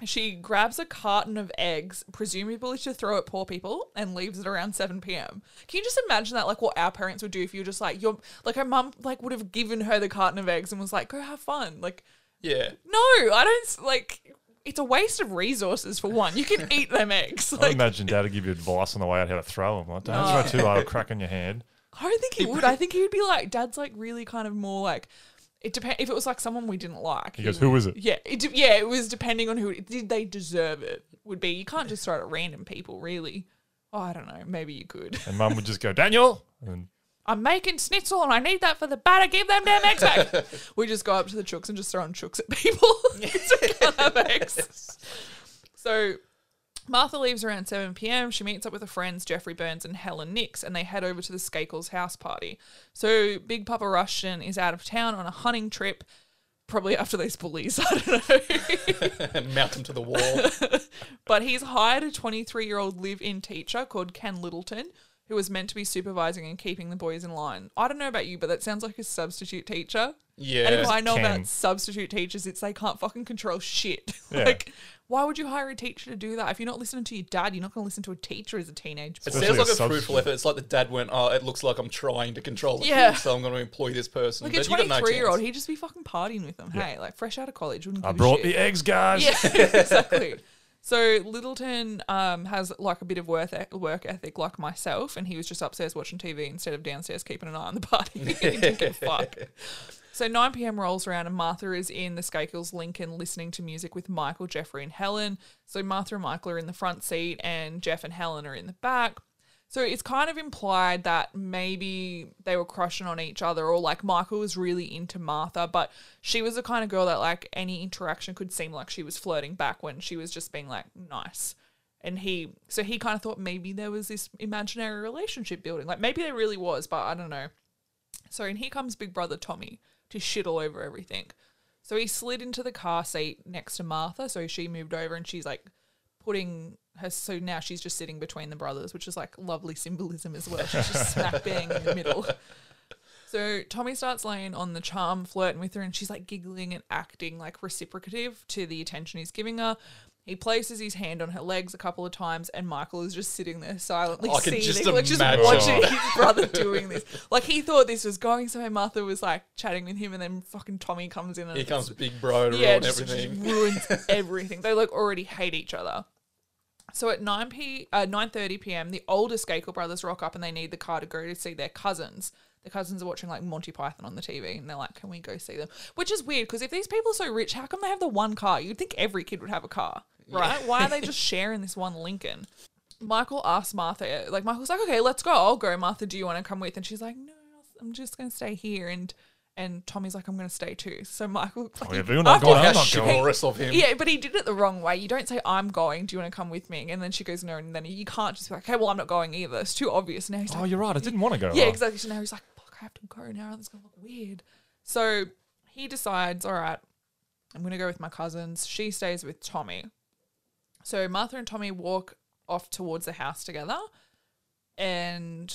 she grabs a carton of eggs, presumably to throw at poor people, and leaves it around 7 p.m. Can you just imagine that, like what our parents would do if you were just like, your like her mum like would have given her the carton of eggs and was like, go have fun. Like, yeah. no, I don't like. It's a waste of resources for one. You can eat them eggs. I Like, imagine Dad would give you advice on the way out how to throw them. Like, don't throw too hard, it'll crack on your hand. I don't think he would. I think he would be like, Dad's like really kind of more like. It depend if it was like someone we didn't like. He goes, "Who is it?" Yeah, it, de- yeah, it was depending on who. Did they deserve it? Would be you can't just throw it at random people, really. Oh, I don't know. Maybe you could. And Mum would just go, Daniel. And I'm making schnitzel and I need that for the batter. Give them damn eggs back. we just go up to the chooks and just throwing chooks at people. 'Cause we can't have eggs. So Martha leaves around 7 p.m. She meets up with her friends Jeffrey Burns and Helen Ix, and they head over to the Skakels house party. So Big Papa Rushton is out of town on a hunting trip, probably after these bullies. I don't know. Mount him to the wall. But he's hired a 23 year old live in teacher called Ken Littleton, who was meant to be supervising and keeping the boys in line. I don't know about you, but that sounds like a substitute teacher. Yeah. And if I know Ken. about substitute teachers, it's they can't fucking control shit. Yeah. like, why would you hire a teacher to do that? If you're not listening to your dad, you're not going to listen to a teacher as a teenage It boy. sounds like a a fruitful effort. It's like the dad went, "Oh, it looks like I'm trying to control the Yeah. kids, so I'm going to employ this person." Like a but you got no 23 year old, chance. he'd just be fucking partying with them. Hey, like fresh out of college, wouldn't give I a brought shit. the eggs, guys. Yeah, exactly. So Littleton um, has like a bit of work e- work ethic like myself, and he was just upstairs watching TV instead of downstairs keeping an eye on the party. he didn't give a fuck. So 9 p.m. rolls around, and Martha is in the Skakels Lincoln listening to music with Michael, Jeffrey, and Helen. So Martha and Michael are in the front seat, and Jeff and Helen are in the back. So it's kind of implied that maybe they were crushing on each other, or like Michael was really into Martha, but she was the kind of girl that like any interaction could seem like she was flirting back when she was just being like nice. And he, so he kind of thought maybe there was this imaginary relationship building. Like maybe there really was, but I don't know. So and here comes Big Brother Tommy to shit all over everything. So he slid into the car seat next to Martha. So she moved over and she's like putting her. So now she's just sitting between the brothers, which is like lovely symbolism as well. She's just smack bang in the middle. So Tommy starts laying on the charm, flirting with her, and she's like giggling and acting like reciprocative to the attention he's giving her. He places his hand on her legs a couple of times, and Michael is just sitting there silently I can seething, just like just imagine. watching his brother doing this. Like he thought this was going somewhere. Martha was like chatting with him, and then fucking Tommy comes in and Here comes Big Bro to yeah, ruin just, everything. just ruins everything. They like already hate each other. So at nine p uh, nine thirty p.m., the older Skakel brothers rock up and they need the car to go to see their cousins. The cousins are watching like Monty Python on the TV, and they're like, "Can we go see them?" Which is weird because if these people are so rich, how come they have the one car? You'd think every kid would have a car, right? Why are they just sharing this one Lincoln? Michael asks Martha, like Michael's like, "Okay, let's go. I'll go." Martha, do you want to come with? And she's like, "No, I'm just gonna stay here." And and Tommy's like, "I'm gonna stay too." So Michael, oh, like, Oh, if you're not going, How I'm not going. chivalrous of him. yeah, but he did it the wrong way. You don't say, I'm going. Do you want to come with me? And then she goes, no. And then you can't just be like, okay, well, I'm not going either. It's too obvious. Now he's oh, like, Oh, you're right. I didn't want to go. yeah, Oh. exactly. So now he's like, have to go now. This is going to look weird. So he decides, all right, I'm going to go with my cousins. She stays with Tommy. So Martha and Tommy walk off towards the house together. And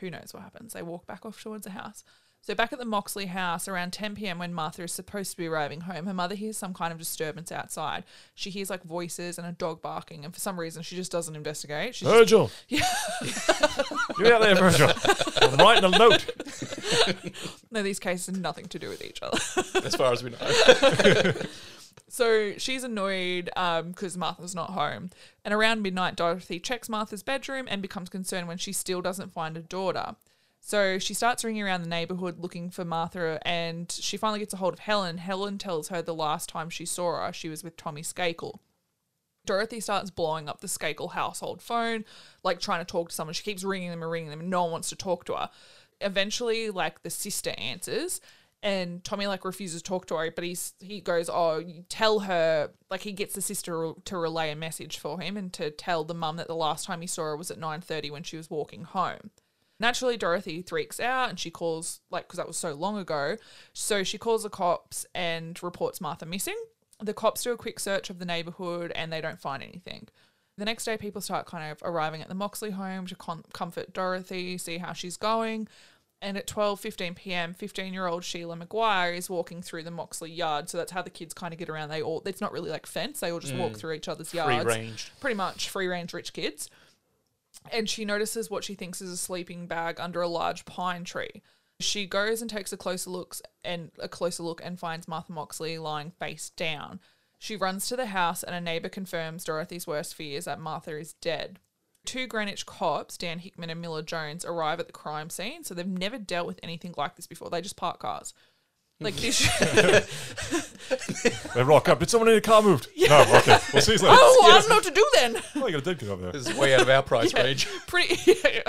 who knows what happens? They walk back off towards the house. So back at the Moxley house around 10 p.m. when Martha is supposed to be arriving home, her mother hears some kind of disturbance outside. She hears like voices and a dog barking, and for some reason she just doesn't investigate. She's just, Virgil. you out there, Virgil? I'm writing a note. no, these cases have nothing to do with each other. as far as we know. So she's annoyed um, because Martha's not home. And around midnight, Dorothy checks Martha's bedroom and becomes concerned when she still doesn't find her daughter. So she starts ringing around the neighborhood looking for Martha, and she finally gets a hold of Helen. Helen tells her the last time she saw her, she was with Tommy Skakel. Dorothy starts blowing up the Skakel household phone, like trying to talk to someone. She keeps ringing them and ringing them, and no one wants to talk to her. Eventually, like the sister answers, and Tommy like refuses to talk to her, but he's he goes, "Oh, tell her." Like he gets the sister to relay a message for him and to tell the mum that the last time he saw her was at nine thirty when she was walking home. Naturally, Dorothy freaks out and she calls, like, because that was so long ago. So she calls the cops and reports Martha missing. The cops do a quick search of the neighborhood and they don't find anything. The next day, people start kind of arriving at the Moxley home to com- comfort Dorothy, see how she's going. And at 12 15 p.m., 15 year old Sheila McGuire is walking through the Moxley yard. So that's how the kids kind of get around. They all, it's not really like fence, they all just walk mm. through each other's yards. range. Pretty much free range rich kids and she notices what she thinks is a sleeping bag under a large pine tree. She goes and takes a closer look and a closer look and finds Martha Moxley lying face down. She runs to the house and a neighbor confirms Dorothy's worst fears that Martha is dead. Two Greenwich cops, Dan Hickman and Miller Jones, arrive at the crime scene, so they've never dealt with anything like this before. They just park cars. Like mm-hmm. this. They rock up. Did someone in a car moved? No, okay. We'll see you later. oh, I don't know what to do then. Oh, you got a dead kid over there. This is way out of our price range. pretty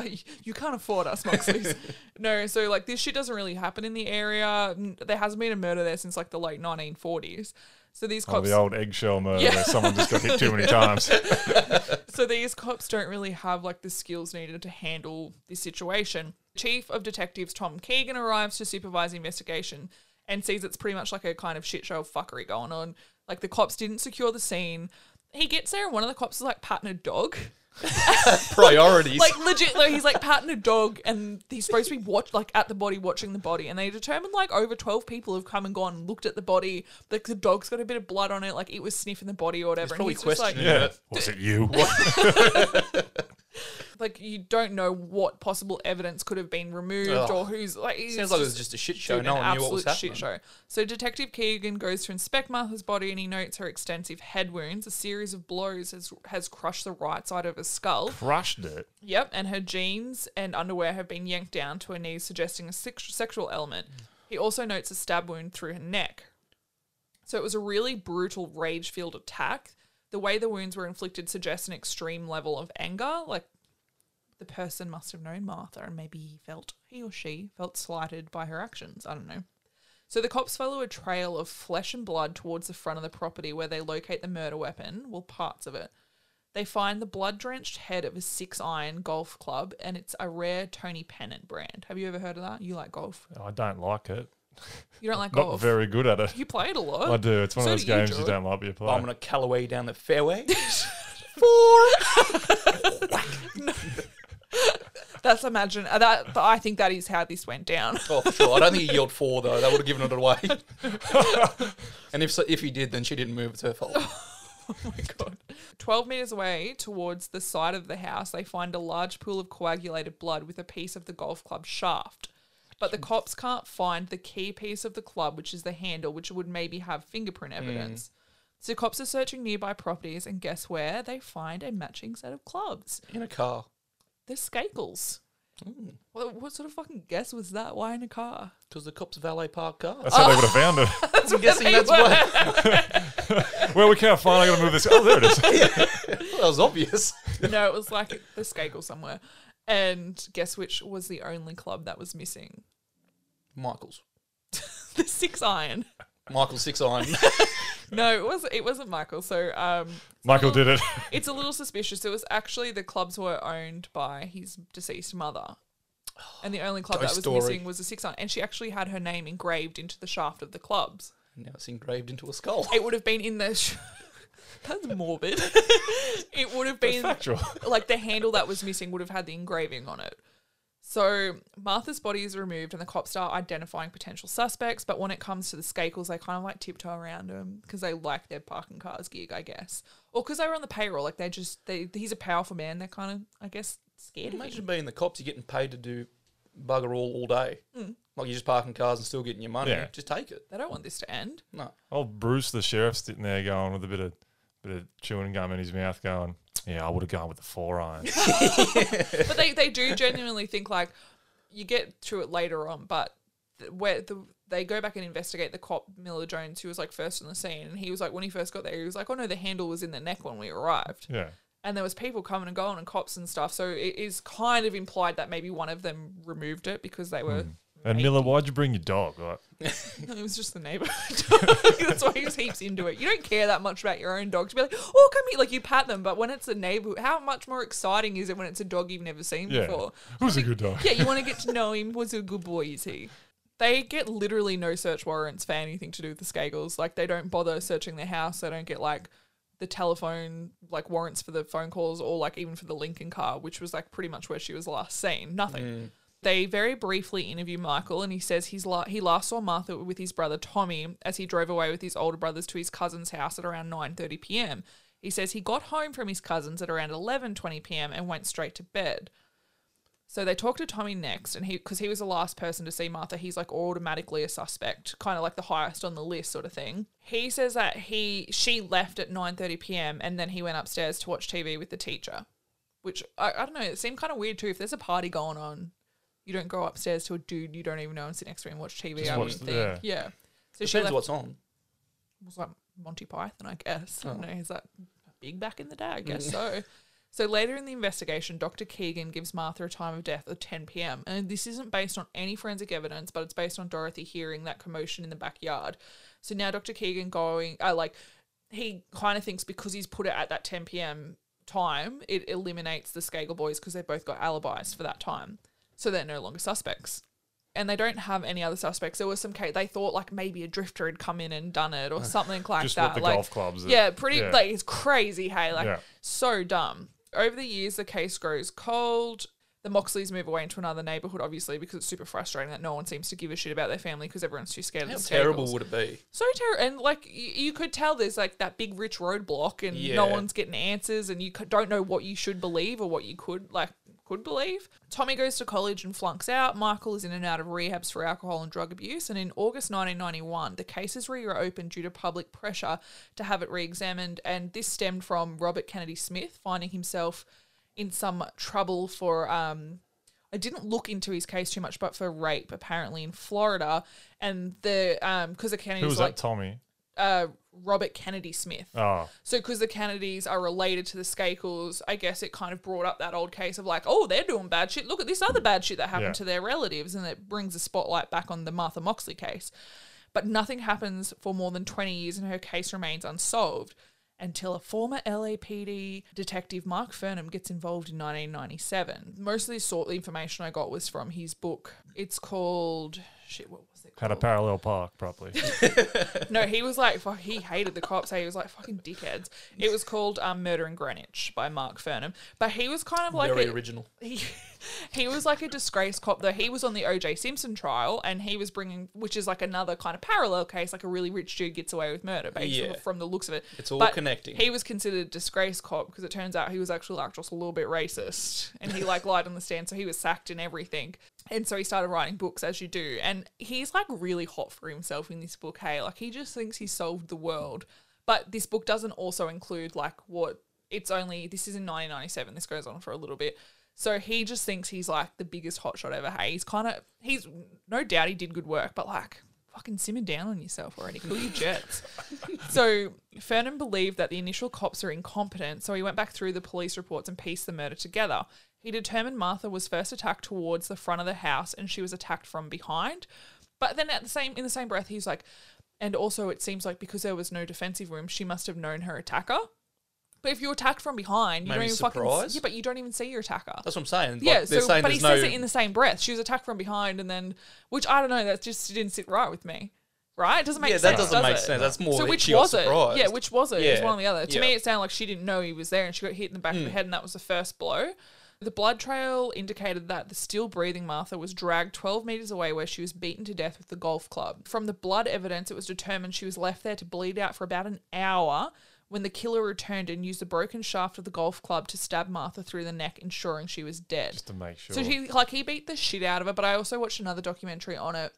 you can't afford us Moxleys. no so like this shit doesn't really happen in the area N- there hasn't been a murder there since like the late 1940s so these Oh, cops the old eggshell murder Yeah. where someone just got hit too many times. so these cops don't really have like the skills needed to handle this situation chief of detectives tom keegan arrives to supervise the investigation and sees it's pretty much like a kind of shit show of fuckery going on. Like the cops didn't secure the scene. He gets there and one of the cops is like patting a dog? Priorities. like legit like he's like patting a dog and he's supposed to be watch like at the body watching the body. And they determined like over 12 people have come and gone and looked at the body. Like the dog's got a bit of blood on it like it was sniffing the body or whatever. Probably and he's just like questioning Yeah. Was it you? like you don't know what possible evidence could have been removed Ugh. or who's like Sounds like it was just a shit show. No one knew what was absolute happening. shit show. So Detective Keegan goes to inspect Martha's body and he notes her extensive head wounds. A series of blows has has crushed the right side of her skull. Crushed it. Yep, and her jeans and underwear have been yanked down to her knees, suggesting a sex- sexual element. He also notes a stab wound through her neck. So it was a really brutal, rage filled attack. The way the wounds were inflicted suggests an extreme level of anger. Like the person must have known Martha and maybe he felt, he or she felt slighted by her actions. I don't know. So the cops follow a trail of flesh and blood towards the front of the property where they locate the murder weapon, well, parts of it. They find the blood drenched head of a six iron golf club, and it's a rare Tony Penna brand. Have you ever heard of that? You like golf? Oh, I don't like it. You don't like golf? Not golf? very good at it. You play it a lot. I do. It's one So of those do you, games you George. don't like, but you play. I'm gonna Callaway down the fairway. That's imagine uh, that. But I think that is how this went down. oh, for sure. I don't think he yelled four though. That would have given it away. and if so, if he did, then she didn't move. It's her fault. oh my god! Twelve meters away, towards the side of the house, they find a large pool of coagulated blood with a piece of the golf club shaft. But the cops can't find the key piece of the club, which is the handle, which would maybe have fingerprint evidence. So cops are searching nearby properties, and guess where? They find a matching set of clubs. In a car. They're Skakels. Hmm. What, what sort of fucking guess was that? Why in a car? Because the cops valet park cars. That's how they would have found it. I'm guessing that's why. well, we can't find. I got to move this. Oh, there it is. Well, that was obvious. no, it was like the Skakel somewhere. And guess which was the only club that was missing? Michael's. The six iron. Michael's six iron. No, it was it wasn't Michael. So um, Michael did it. it's a little suspicious. It was actually the clubs were owned by his deceased mother. And the only club Ghost that was story. missing was a six iron. And she actually had her name engraved into the shaft of the clubs. now it's engraved into a skull. It would have been in the. Sh- That's morbid. it would have been Factual. like the handle that was missing would have had the engraving on it. So Martha's body is removed, and the cops start identifying potential suspects. But when it comes to the Skakels, they kind of like tiptoe around them because they like their parking cars gig, I guess, or because they were on the payroll. Like they just they he's a powerful man. They're kind of I guess scared of him. Imagine being the cops, you're getting paid to do bugger all all day. Mm. Like you're just parking cars and still getting your money. Yeah. Just take it. They don't want this to end. No. Old Bruce, the sheriff, sitting there going with a bit of bit of chewing gum in his mouth, going, "Yeah, I would have gone with the four iron." but they, they do genuinely think like you get to it later on, but th- where the they go back and investigate the cop Miller Jones who was like first on the scene, and he was like when he first got there, he was like, "Oh no, the handle was in the neck when we arrived," yeah, and there was people coming and going and cops and stuff. So it is kind of implied that maybe one of them removed it because they were. Hmm. And Miller, why'd you bring your dog? Like, No, it was just the neighbor. That's why he was heaps into it. You don't care that much about your own dog to be like, oh, come here. Like you pat them, but when it's a neighbor, how much more exciting is it when it's a dog you've never seen yeah, before? who's a good dog? Yeah, you want to get to know him. Was a good boy? Is he? They get literally no search warrants for anything to do with the Skakels. Like they don't bother searching their house. They don't get like the telephone like warrants for the phone calls or like even for the Lincoln car, which was like pretty much where she was last seen. Nothing. Mm. They very briefly interview Michael, and he says he's la- he last saw Martha with his brother Tommy as he drove away with his older brothers to his cousin's house at around 9:30 p.m. He says he got home from his cousins at around 11:20 p.m. and went straight to bed. So they talk to Tommy next, and he because he was the last person to see Martha, he's like automatically a suspect, kind of like the highest on the list, sort of thing. He says that he she left at 9:30 p.m. and then he went upstairs to watch TV with the teacher, which I, I don't know. It seemed kind of weird too. If there's a party going on, you don't go upstairs to a dude you don't even know and sit next to him and watch TV. Just I watch would the- think, yeah. So she Depends left, what's on. was like Monty Python, I guess. I don't Oh. know. Is that big back in the day? I guess so. So later in the investigation, Dr. Keegan gives Martha a time of death of 10 p.m. And this isn't based on any forensic evidence, but it's based on Dorothy hearing that commotion in the backyard. So now Dr. Keegan going, uh, like, he kind of thinks because he's put it at that 10 p.m. time, it eliminates the Skakel boys because they both got alibis for that time. So they're no longer suspects and they don't have any other suspects. There was some case they thought like maybe a drifter had come in and done it or uh, something like Just that. what the like, golf clubs are- Yeah, pretty yeah. like it's crazy. Hey, like Yeah. so dumb. Over the years, the case grows cold. The Moxleys move away into another neighborhood, obviously, because it's super frustrating that no one seems to give a shit about their family because everyone's too scared How of the terrible Skakels. would it be? So terrible, and like y- you could tell, there's like that big rich roadblock, and Yeah. no one's getting answers, and you c- don't know what you should believe or what you could like could believe. Tommy goes to college and flunks out. Michael is in and out of rehabs for alcohol and drug abuse, and in August 1991, the case is reopened due to public pressure to have it re-examined, and this stemmed from Robert Kennedy Smith finding himself in some trouble for um I didn't look into his case too much, but for rape apparently in Florida, and the um because the Who Kennedys was like that? Tommy. uh Robert Kennedy Smith. Oh, So because the Kennedys are related to the Skakels, I guess it kind of brought up that old case of like, oh, they're doing bad shit. Look at this other bad shit that happened Yeah. to their relatives, and it brings the spotlight back on the Martha Moxley case. But nothing happens for more than 20 years, and her case remains unsolved until a former LAPD detective, Mark Fuhrman, gets involved in 1997. Most of the sort of information I got was from his book. It's called shit. What was it? Had a parallel park properly. No, he was like, fuck, he hated the cops. He was like, fucking dickheads. It was called um, Murder in Greenwich by Mark Fuhrman. But he was kind of like Very a, original. he, he was like a disgraced cop though. He was on the OJ Simpson trial, and he was bringing, which is like another kind of parallel case, like a really rich dude gets away with murder, basically Yeah. from the looks of it. It's all But connecting. He was considered a disgraced cop because it turns out he was actually like just a little bit racist, and he like lied on the stand, so he was sacked and everything. And so he started writing books as you do, and he's like really hot for himself in this book. Hey, like he just thinks he solved the world. But this book doesn't also include like what it's only this is in 1997 this goes on for a little bit so he just thinks he's like the biggest hotshot ever. Hey he's kind of he's no doubt he did good work but like fucking simmer down on yourself already. Cool your jets. So Fuhrman believed that the initial cops are incompetent so he went back through the police reports and pieced the murder together. He determined Martha was first attacked towards the front of the house and she was attacked from behind. But then at the same in the same breath he's like and also it seems like because there was no defensive room she must have known her attacker but if you're attacked from behind, you Maybe don't even fucking surprise? yeah, but you don't even see your attacker. That's what I'm saying. Like, yeah, they're so saying but he there's says it in the same breath. She was attacked from behind, and then which I don't know. That just didn't sit right with me. Right? It doesn't make sense. Yeah, sense. that doesn't does make it? sense. That's more So which she got was it? surprised. Yeah, which was it? It was Yeah, one or the other. To yeah. me, it sounded like she didn't know he was there, and she got hit in the back of the Mm. head, and that was the first blow. The blood trail indicated that the still breathing Martha was dragged 12 metres away where she was beaten to death with the golf club. From the blood evidence, it was determined she was left there to bleed out for about an hour when the killer returned and used the broken shaft of the golf club to stab Martha through the neck, ensuring she was dead. Just to make sure. So he like he beat the shit out of her, but I also watched another documentary on it.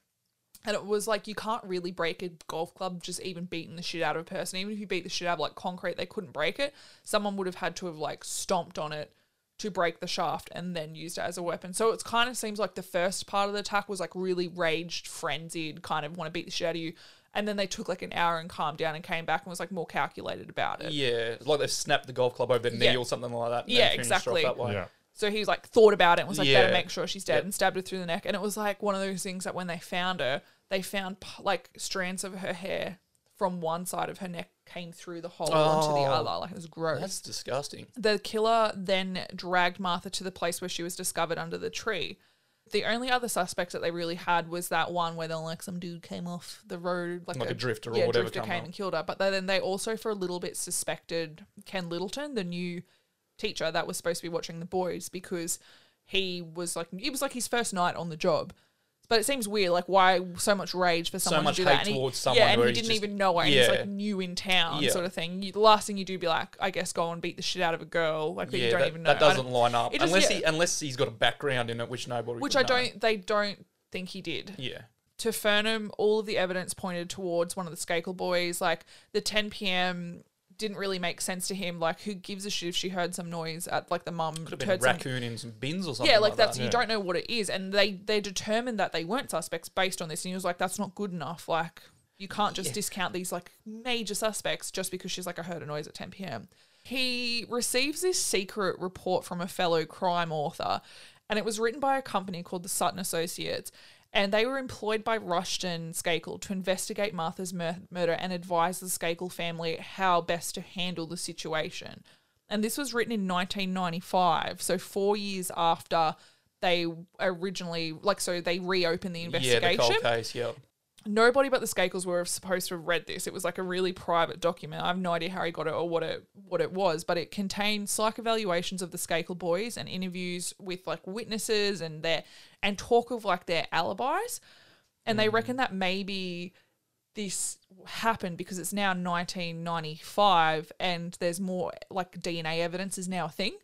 And it was like you can't really break a golf club just even beating the shit out of a person. Even if you beat the shit out of like concrete, they couldn't break it. Someone would have had to have like stomped on it to break the shaft and then used it as a weapon. So it kind of seems like the first part of the attack was like really raged, frenzied, kind of want to beat the shit out of you. And then they took like an hour and calmed down and came back and was like more calculated about it. Yeah, it's like they snapped the golf club over their knee Yeah. or something like that. and Yeah, then finished off exactly. That way. yeah. So he's like thought about it and was like, better Yeah. make sure she's dead Yep. and stabbed her through the neck. And it was like one of those things that when they found her, they found p- like strands of her hair from one side of her neck came through the hole onto the Oh. other. Like it was gross. That's disgusting. The killer then dragged Martha to the place where she was discovered under the tree. The only other suspects that they really had was that one where then like some dude came off the road, like, Like a drifter or yeah, whatever drifter came up. and killed her. But then they also for a little bit suspected Ken Littleton, the new teacher that was supposed to be watching the boys, because he was like it was like his first night on the job. But it seems weird, like why so much rage for someone much to do that? hate And he- towards someone yeah, and where he he's didn't just- even know her. And he's Yeah. like new in town, Yeah. sort of thing. You, the last thing you do be like, I guess, go and beat the shit out of a girl, like that you don't that, even know. that I don't- doesn't line up it just- unless yeah. he unless he's got a background in it, which nobody. which would I know. don't. They don't think he did. Yeah, To Fuhrman, all of the evidence pointed towards one of the Skakel boys. Like the 10 p.m. didn't really make sense to him. Like who gives a shit if she heard some noise at like the mum could have been a heard some raccoon in some bins or something. yeah, like that's that. you don't know what it is, and they they determined that they weren't suspects based on this, and he was like, that's not good enough. Like you can't just discount these like major suspects just because she's like, I heard a noise at 10 p.m. He receives this secret report from a fellow crime author, and it was written by a company called the Sutton Associates. And they were employed by Rushton Skakel to investigate Martha's mur- murder and advise the Skakel family how best to handle the situation. And this was written in 1995, so four years after they originally, like, so they reopened the Yeah, investigation. the cold case. Yeah, Nobody but the Skakels were supposed to have read this. It was like a really private document. I have no idea how he got it or what it what it was, but it contained psych evaluations of the Skakel boys and interviews with like witnesses and their and talk of like their alibis. And they reckon that maybe this happened because it's now 1995 and there's more like DNA evidence is now a thing.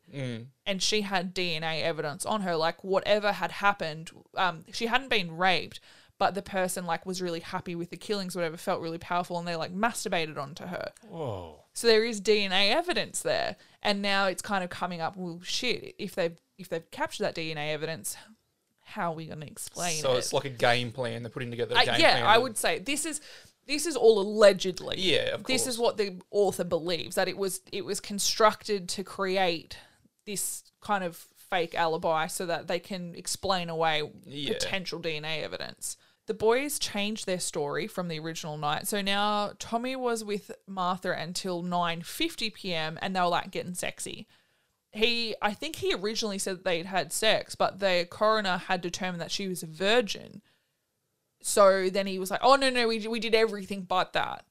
And she had DNA evidence on her, like whatever had happened. Um, she hadn't been raped, but the person like was really happy with the killings, whatever, felt really powerful, and they like masturbated onto her. Whoa. So there is DNA evidence there, and now it's kind of coming up. Well, shit, if they've if they've captured that DNA evidence, how are we going to explain so it? it's like a game plan. They're putting together a I- game yeah, plan. I would say this is this is all allegedly. Yeah, of This is what the author believes that it was it was constructed to create this kind of fake alibi so that they can explain away Yeah. potential DNA evidence. The boys changed their story from the original night. So now Tommy was with Martha until 9:50 p.m. and they were like getting sexy he I think he originally said they'd had sex, but the coroner had determined that she was a virgin. So then he was like, "Oh no, no, we we did everything but that."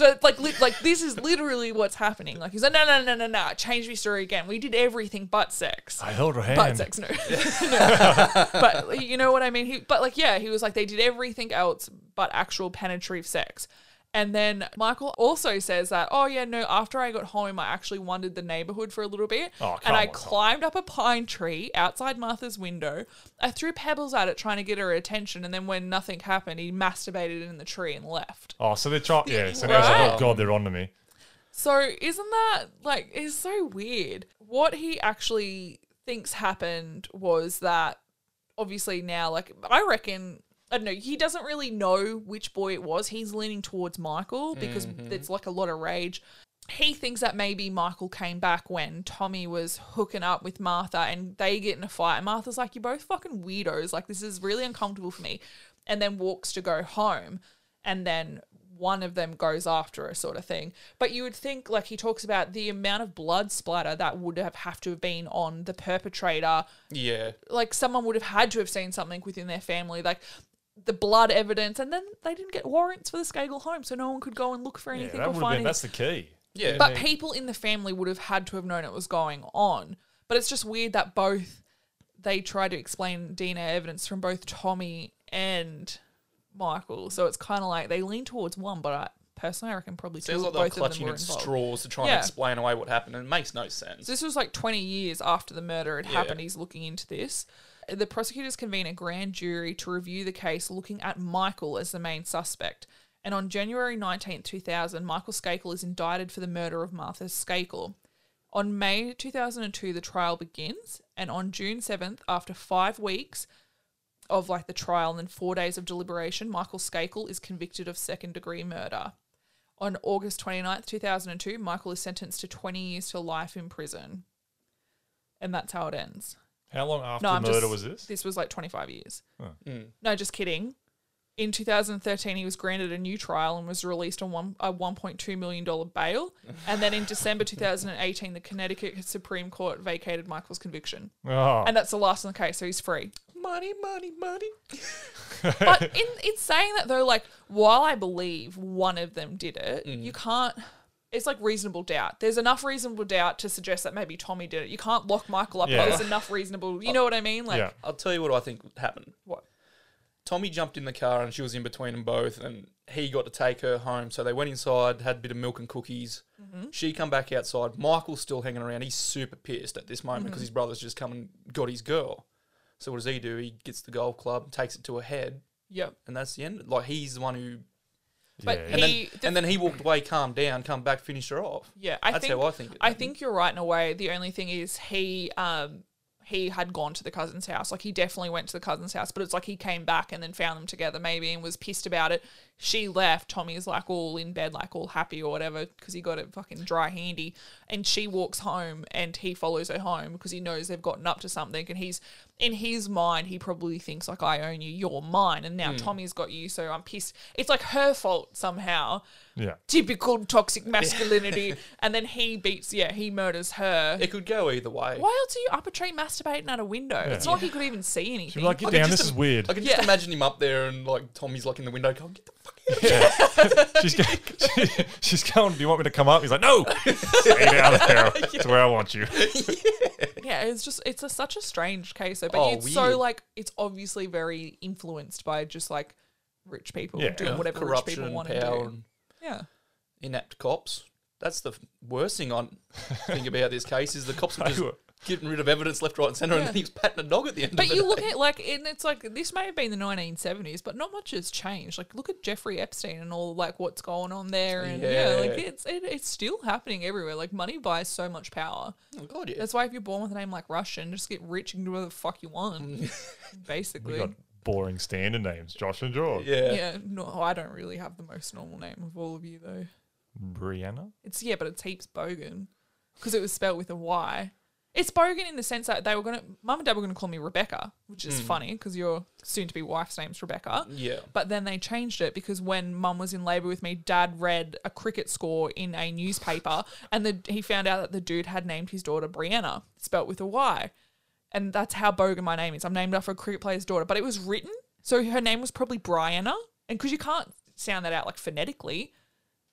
So like li- like this is literally what's happening. Like he's like, "No, no, no, no, no, change my story again. We did everything but sex." I held her hand. But sex, no. No. But you know what I mean? He, but like, yeah, he was like, they did everything else but actual penetrative sex. And then Michael also says that, oh yeah, no, after I got home, I actually wandered the neighborhood for a little bit. Oh, and I climbed up a pine tree outside Martha's window. I threw pebbles at it trying to get her attention. And then when nothing happened, he masturbated in the tree and left. Oh, so they're trying. Yeah, so now it's like, oh god, they're on to me. So isn't that like it's so weird? What he actually thinks happened was that obviously now like I reckon I don't know, he doesn't really know which boy it was. He's leaning towards Michael because mm-hmm. it's like a lot of rage. He thinks that maybe Michael came back when Tommy was hooking up with Martha and they get in a fight. And Martha's like, You're both fucking weirdos. Like, this is really uncomfortable for me. And then walks to go home. And then one of them goes after her, sort of thing. But you would think, like, he talks about the amount of blood splatter that would have, have to have been on the perpetrator Yeah, like someone would have had to have seen something within their family, like the blood evidence, and then they didn't get warrants for the Skakel home, so no one could go and look for Yeah, anything that or would have find been. anything. That's the key. yeah. But people in the family would have had to have known it was going on. But it's just weird that both they try to explain DNA evidence from both Tommy and Michael. So it's kind of like they lean towards one, but I personally I reckon probably two, Sounds like they're both of them clutching were at involved. straws to try Yeah. and explain away what happened, and it makes no sense. So this was like 20 years after the murder had happened. He's looking into this. The prosecutors convene a grand jury to review the case, looking at Michael as the main suspect. And on January 19th, 2000, Michael Skakel is indicted for the murder of Martha Skakel. On May 2002, the trial begins. And on June 7th, after five weeks of like the trial and then four days of deliberation, Michael Skakel is convicted of second degree murder. On August 29th, 2002, Michael is sentenced to 20 years to life in prison. And that's how it ends. How long after No, the I'm murder just, was this? This was like 25 years. Mm. No, just kidding. In 2013, he was granted a new trial and was released on one, a $1.2 million bail. and then in December 2018, the Connecticut Supreme Court vacated Michael's conviction. Oh, And that's the last in the case, so he's free. Money, money, money. But in, in saying that, though, like, while I believe one of them did it, Mm. you can't. It's like reasonable doubt. There's enough reasonable doubt to suggest that maybe Tommy did it. You can't lock Michael up. Yeah. But there's enough reasonable. You know what I mean? Like, yeah. I'll tell you what I think happened. what? Tommy jumped in the car and she was in between them both, and he got to take her home. So they went inside, had a bit of milk and cookies. Mm-hmm. She come back outside. Michael's still hanging around. He's super pissed at this moment Mm-hmm. because his brother's just come and got his girl. So what does he do? He gets the golf club, takes it to her head, Yep. and that's the end. Like he's the one who, But Yeah. and he. then and then he walked away, calmed down, come back, finished her off. Yeah, I That's think how I think it I think you're right in a way. The only thing is he um he had gone to the cousin's house. Like he definitely went to the cousin's house, but it's like he came back and then found them together maybe and was pissed about it. She left. Tommy's like all in bed, like all happy or whatever, because he got it fucking dry handy. And she walks home and he follows her home because he knows they've gotten up to something. And he's in his mind, he probably thinks like I own you, you're mine, and now hmm. Tommy's got you, so I'm pissed. It's like her fault somehow Yeah. typical toxic masculinity. and then he beats, yeah, he murders her. it could go either way. Why else are you up a tree masturbating at a window? It's not like he could even see She'd anything. be like, get I down, this is weird. I can just Yeah. imagine him up there and like Tommy's like in the window going, "Get the fuck out!" she's, go- she's going, do you want me to come up? He's like, no, stay down there. That's where I want you. yeah, it's just it's a, such a strange case. Though, but Oh, it's so like it's obviously very influenced by just like rich people Yeah. doing Yeah. whatever rich people want to do. Yeah, inept cops. That's the worst thing on think about this case is the cops were just were- getting rid of evidence left, right, and centre, Yeah. and he was patting a dog at the end. but of the you look day. at like and it's like this may have been the 1970s, but not much has changed. Like look at Jeffrey Epstein and all like what's going on there, and yeah, like it's it, it's still happening everywhere. Like money buys so much power. Oh, God, yeah. That's why if you're born with a name like Rushton, just get rich and do whatever the fuck you want. We Basically. got boring standard names, Josh and George. yeah. yeah, no, I don't really have the most normal name of all of you though. Brianna? It's yeah, but it's heaps bogan because it was spelled with a Y. It's bogan in the sense that they were gonna, mum and dad were gonna call me Rebecca, which is mm. funny because your soon-to-be wife's name's Rebecca. Yeah. But then they changed it because when mum was in labour with me, dad read a cricket score in a newspaper and the, he found out that the dude had named his daughter Brianna, spelt with a Y. And that's how bogan my name is. I'm named after a cricket player's daughter, but it was written. So her name was probably Brianna. And because you can't sound that out like phonetically.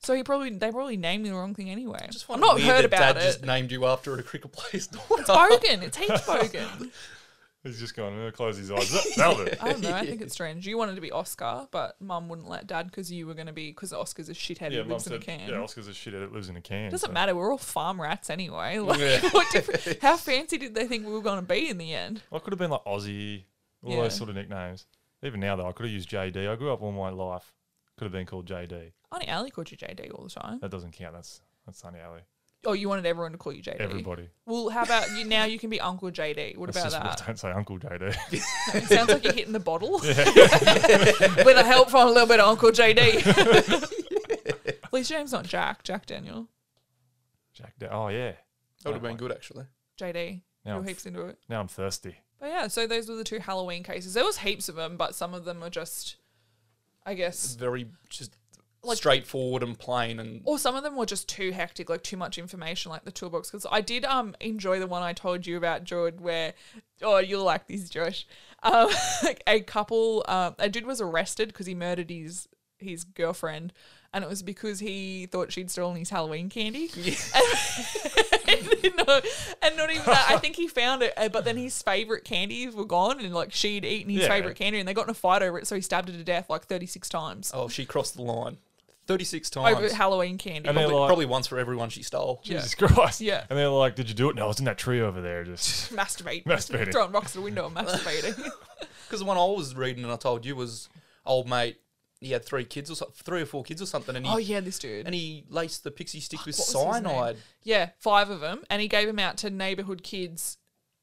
So he probably they probably named me the wrong thing anyway. Just I'm find not it weird heard that about Dad it. just named you after a cricket player's daughter. It's bogan. It's heaps bogan. He's just going, to close his eyes. That'll do. I don't know. I think it's strange. You wanted to be Oscar, but mum wouldn't let dad because you were going to be because Oscar's a shithead Yeah, who mum lives in a can. yeah, Oscar's a shithead that lives in a can. Doesn't so- matter. We're all farm rats anyway. Like, Yeah. what how fancy did they think we were going to be in the end? I could have been like Aussie, all Yeah. those sort of nicknames. Even now, though, I could have used JD. I grew up all my life. Could have been called JD. Auntie Ali called you JD all the time. That doesn't count. That's that's Sunny Alley. Oh, you wanted everyone to call you JD. Everybody. Well, how about you now? You can be Uncle JD. What That's about just, that? Don't say Uncle JD. It sounds like you're hitting the bottle with a help from a little bit of Uncle JD. At least your name's not Jack. Jack Daniel. Jack. Da- oh yeah. That would have been good, actually. JD. Now You're I'm heaps into it. Now I'm thirsty. But yeah, so those were the two Halloween cases. There was heaps of them, but some of them are just, I guess, very just Like- straightforward and plain. And or some of them were just too hectic, like too much information, like the toolbox. Because I did um enjoy the one I told you about, Jordan, where oh you'll like this, Josh. Um, a couple, um, a dude was arrested because he murdered his his girlfriend, and it was because he thought she'd stolen his Halloween candy. and no, and not even that. I think he found it, uh, but then his favorite candies were gone, and like she'd eaten his Yeah. favorite candy, and they got in a fight over it. So he stabbed her to death like thirty six times Oh, she crossed the line. 36 times. over Halloween candy. And they're probably, like- probably once for everyone she stole. Yeah. Jesus Christ. Yeah. And they're like, "Did you do it?" No, I was in that tree over there. Just Masturbate, Masturbating. throwing rocks at the window and masturbating. Because the one I was reading and I told you was old mate. He had three kids or so, three or four kids or something, and he oh yeah, this dude. and he laced the pixie stick with What was his name? cyanide Yeah, five of them, and he gave them out to neighborhood kids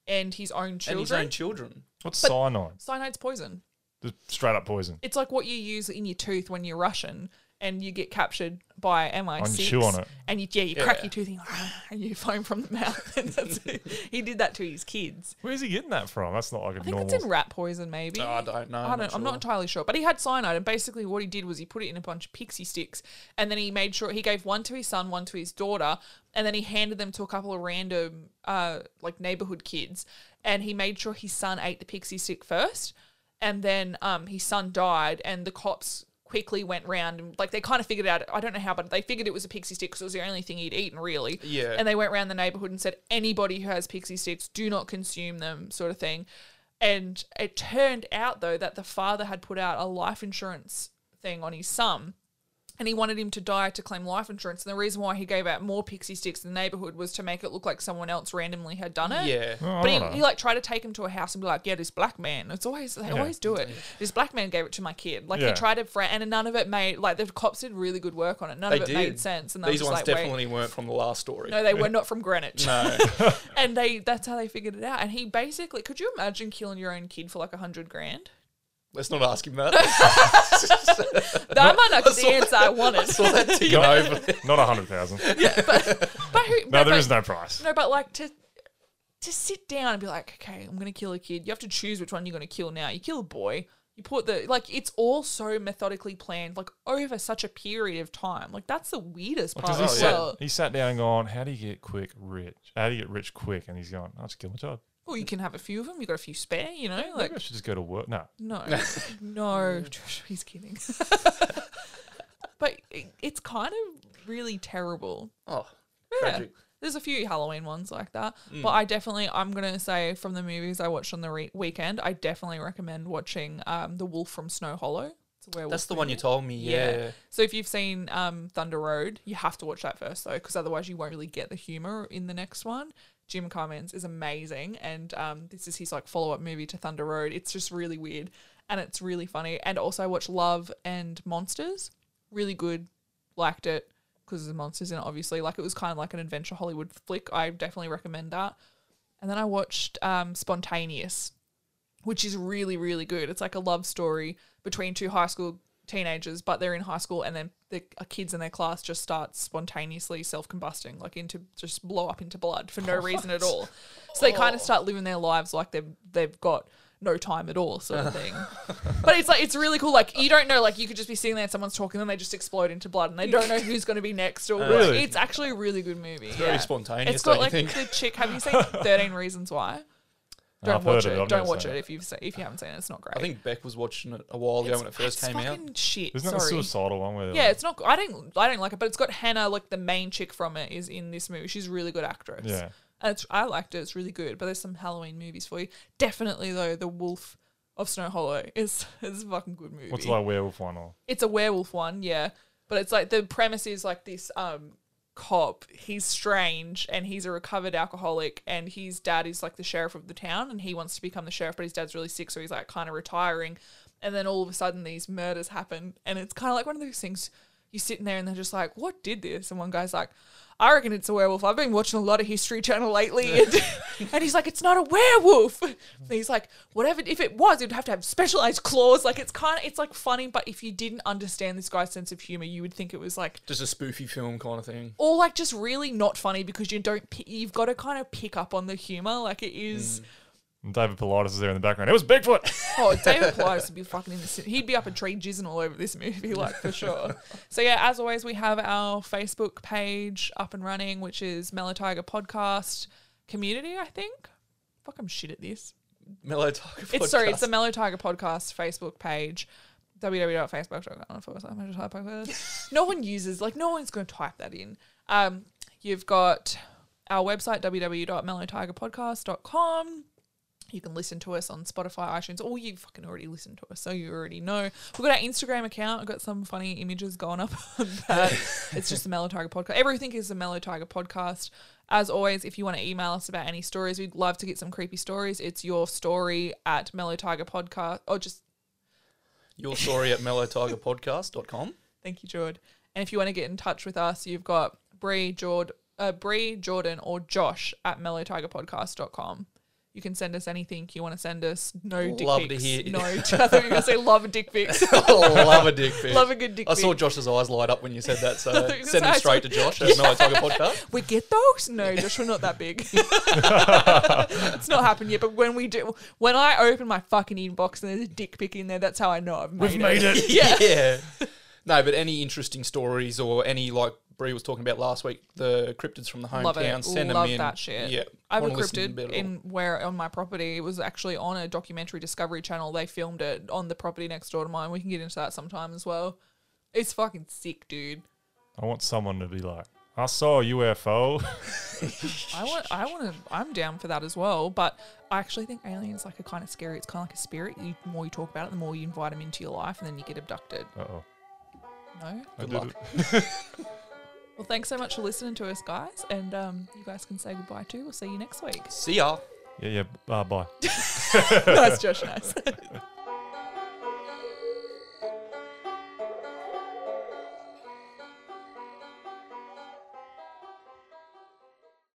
and his own and children. his own children. what's cyanide? Cyanide's poison. Just straight up poison. It's like what you use in your tooth when you're Russian and you get captured by MI6. And you chew on it. And you, yeah, you crack your tooth and, you- and you foam from the mouth. And that's. He did that to his kids. Where's he getting that from? That's not like a I think normal. it's in rat poison, maybe. Oh, I don't know, I I'm don't, not I'm not entirely sure. But he had cyanide, and basically what he did was he put it in a bunch of pixie sticks, and then he made sure he gave one to his son, one to his daughter, and then he handed them to a couple of random, uh, like neighborhood kids, and he made sure his son ate the pixie stick first, and then um, his son died, and the cops quickly went round and like they kind of figured out. I don't know how but they figured it was a pixie stick because it was the only thing he'd eaten really. Yeah. and they went around the neighborhood and said anybody who has pixie sticks do not consume them sort of thing. And it turned out though that the father had put out a life insurance thing on his son and he wanted him to die to claim life insurance and the reason why he gave out more pixie sticks in the neighborhood was to make it look like someone else randomly had done it Yeah. Oh, but he, he like tried to take him to a house and be like, yeah, this black man. It's always they always do it. This black man gave it to my kid. Like Yeah. he tried to, fr- and none of it made like the cops did really good work on it. None They of it did. made sense. And they These ones like, definitely wait, weren't from the last story. no, they were not from Greenwich. No. and they that's how they figured it out. And he basically, could you imagine killing your own kid for like a hundred grand? Let's not ask him that. That might not get the answer I wanted. Saw that ticking over. there. Not a hundred thousand. yeah, but who, No, but, there is no price. No, but like to to sit down and be like, okay, I'm gonna kill a kid. You have to choose which one you're gonna kill now. You kill a boy. You put the like it's all so methodically planned, like over such a period of time. Like that's the weirdest part. Because he as sat, well. he sat down and gone, how do you get quick rich? How do you get rich quick? And he's going, I'll just kill my child. Well, you can have a few of them. You've got a few spare, you know. Maybe Like I should just go to work. No. no, no, Josh, he's kidding. but it, it's kind of really terrible. Oh, Yeah. tragic. There's a few Halloween ones like that, Mm. but I definitely I'm gonna say from the movies I watched on the re- weekend, I definitely recommend watching um, The Wolf from Snow Hollow. It's a werewolf. That's the one you movie. told me. Yeah. So if you've seen um, Thunder Road, you have to watch that first though, because otherwise you won't really get the humor in the next one. Jim Cummings is amazing, and um, this is his like follow up movie to Thunder Road. It's just really weird, and it's really funny. And also I watched Love and Monsters, really good, liked it because there's monsters in it. Obviously, like it was kind of like an adventure Hollywood flick. I definitely recommend that. And then I watched um, Spontaneous, which is really really good. It's like a love story between two high school teenagers, but they're in high school, and then the kids in their class just start spontaneously self combusting, like into just blow up into blood for no reason at all. So they kind of oh. start living their lives like they've they've got no time at all, sort of thing. but it's like it's really cool. Like you don't know, like you could just be sitting there and someone's talking, and they just explode into blood, and they don't know who's going to be next. Or Really? it's actually a really good movie. It's very spontaneous, It's got don't you like think? the chick. Have you seen Thirteen Reasons Why? Don't I've watch it. it, Don't watch it it. if you've se- if you haven't seen it. It's not great. I think Beck was watching it a while ago when it first it's came out. fucking Shit. Isn't that the Sorry. suicidal one where Yeah, like- it's not. I don't. I don't like it, but it's got Hannah, like the main chick from it, is in this movie. She's a really good actress. Yeah. and it's. I liked it. It's really good. But there's some Halloween movies for you. Definitely though, The Wolf of Snow Hollow is is a fucking good movie. What's like werewolf one or It's a werewolf one, yeah. But it's like the premise is like this um cop, he's strange and he's a recovered alcoholic and his dad is like the sheriff of the town and he wants to become the sheriff but his dad's really sick so he's like kind of retiring. And then all of a sudden these murders happen and it's kind of like one of those things you're sitting there and they're just like what did this? And one guy's like I reckon it's a werewolf. I've been watching a lot of History Channel lately, and, and he's like, "It's not a werewolf." And he's like, "Whatever. If it was, it'd have to have specialized claws." Like it's kind of, it's like funny, but if you didn't understand this guy's sense of humor, you would think it was like, Just a spoofy film kind of thing. or like just really not funny because you don't. You've got to kind of pick up on the humor. Like it is. Mm. And David Paulides is there in the background. It was Bigfoot. Oh, David Paulides would be fucking in the cin- He'd be up a tree jizzing all over this movie, like for sure. So yeah, as always, we have our Facebook page up and running, which is Mellow Tiger Podcast Community. I think. Fuck, I'm shit at this. Mellow Tiger It's sorry, it's the Mellow Tiger Podcast Facebook page. www.facebook.com forward slash Mellow Podcast. No one uses like no one's going to type that in. Um, you've got our website, www.mellowtigerpodcast.com. You can listen to us on Spotify, iTunes, or you fucking already listened to us, so you already know. We've got our Instagram account. I've got some funny images going up on that. it's just the Mellow Tiger Podcast. Everything is the Mellow Tiger Podcast. As always, if you want to email us about any stories, we'd love to get some creepy stories. It's your story at Mellow Tiger Podcast, or just Your story at mellowtigerpodcast.com. Thank you, Jord. And if you want to get in touch with us, you've got Bree, Jord, uh, Bree, Jordan, or Josh at mellowtigerpodcast.com. You can send us anything you want to send us. No dick Love to pics. hear- No, I thought you were going to say love dick pics. Love a dick pic. love a good dick pic. I pic. saw Josh's eyes light up when you said that, so thought you were send them gonna say- straight to Josh at Mellow Tiger Podcast. we get those? No, Josh, we're not that big. it's not happened yet. But when we do, when I open my fucking inbox and there's a dick pic in there, that's how I know I've made, We've made it. Yeah. yeah. No, but any interesting stories or any like Bree was talking about last week, the cryptids from the hometown, Love it. send Love them in. that shit. Yeah, I have a wanna listen to cryptid them a in where on my property. It was actually on a documentary Discovery Channel. They filmed it on the property next door to mine. We can get into that sometime as well. It's fucking sick, dude. I want someone to be like, I saw a UFO. I want, I want to, I'm down for that as well. But I actually think aliens like are kind of scary. It's kind of like a spirit. You, the more you talk about it, the more you invite them into your life, and then you get abducted. Uh oh. No. Good did luck. Well, thanks so much for listening to us, guys, and um, you guys can say goodbye too. We'll see you next week. See ya. Yeah, yeah. Uh, bye. nice, Josh. Nice.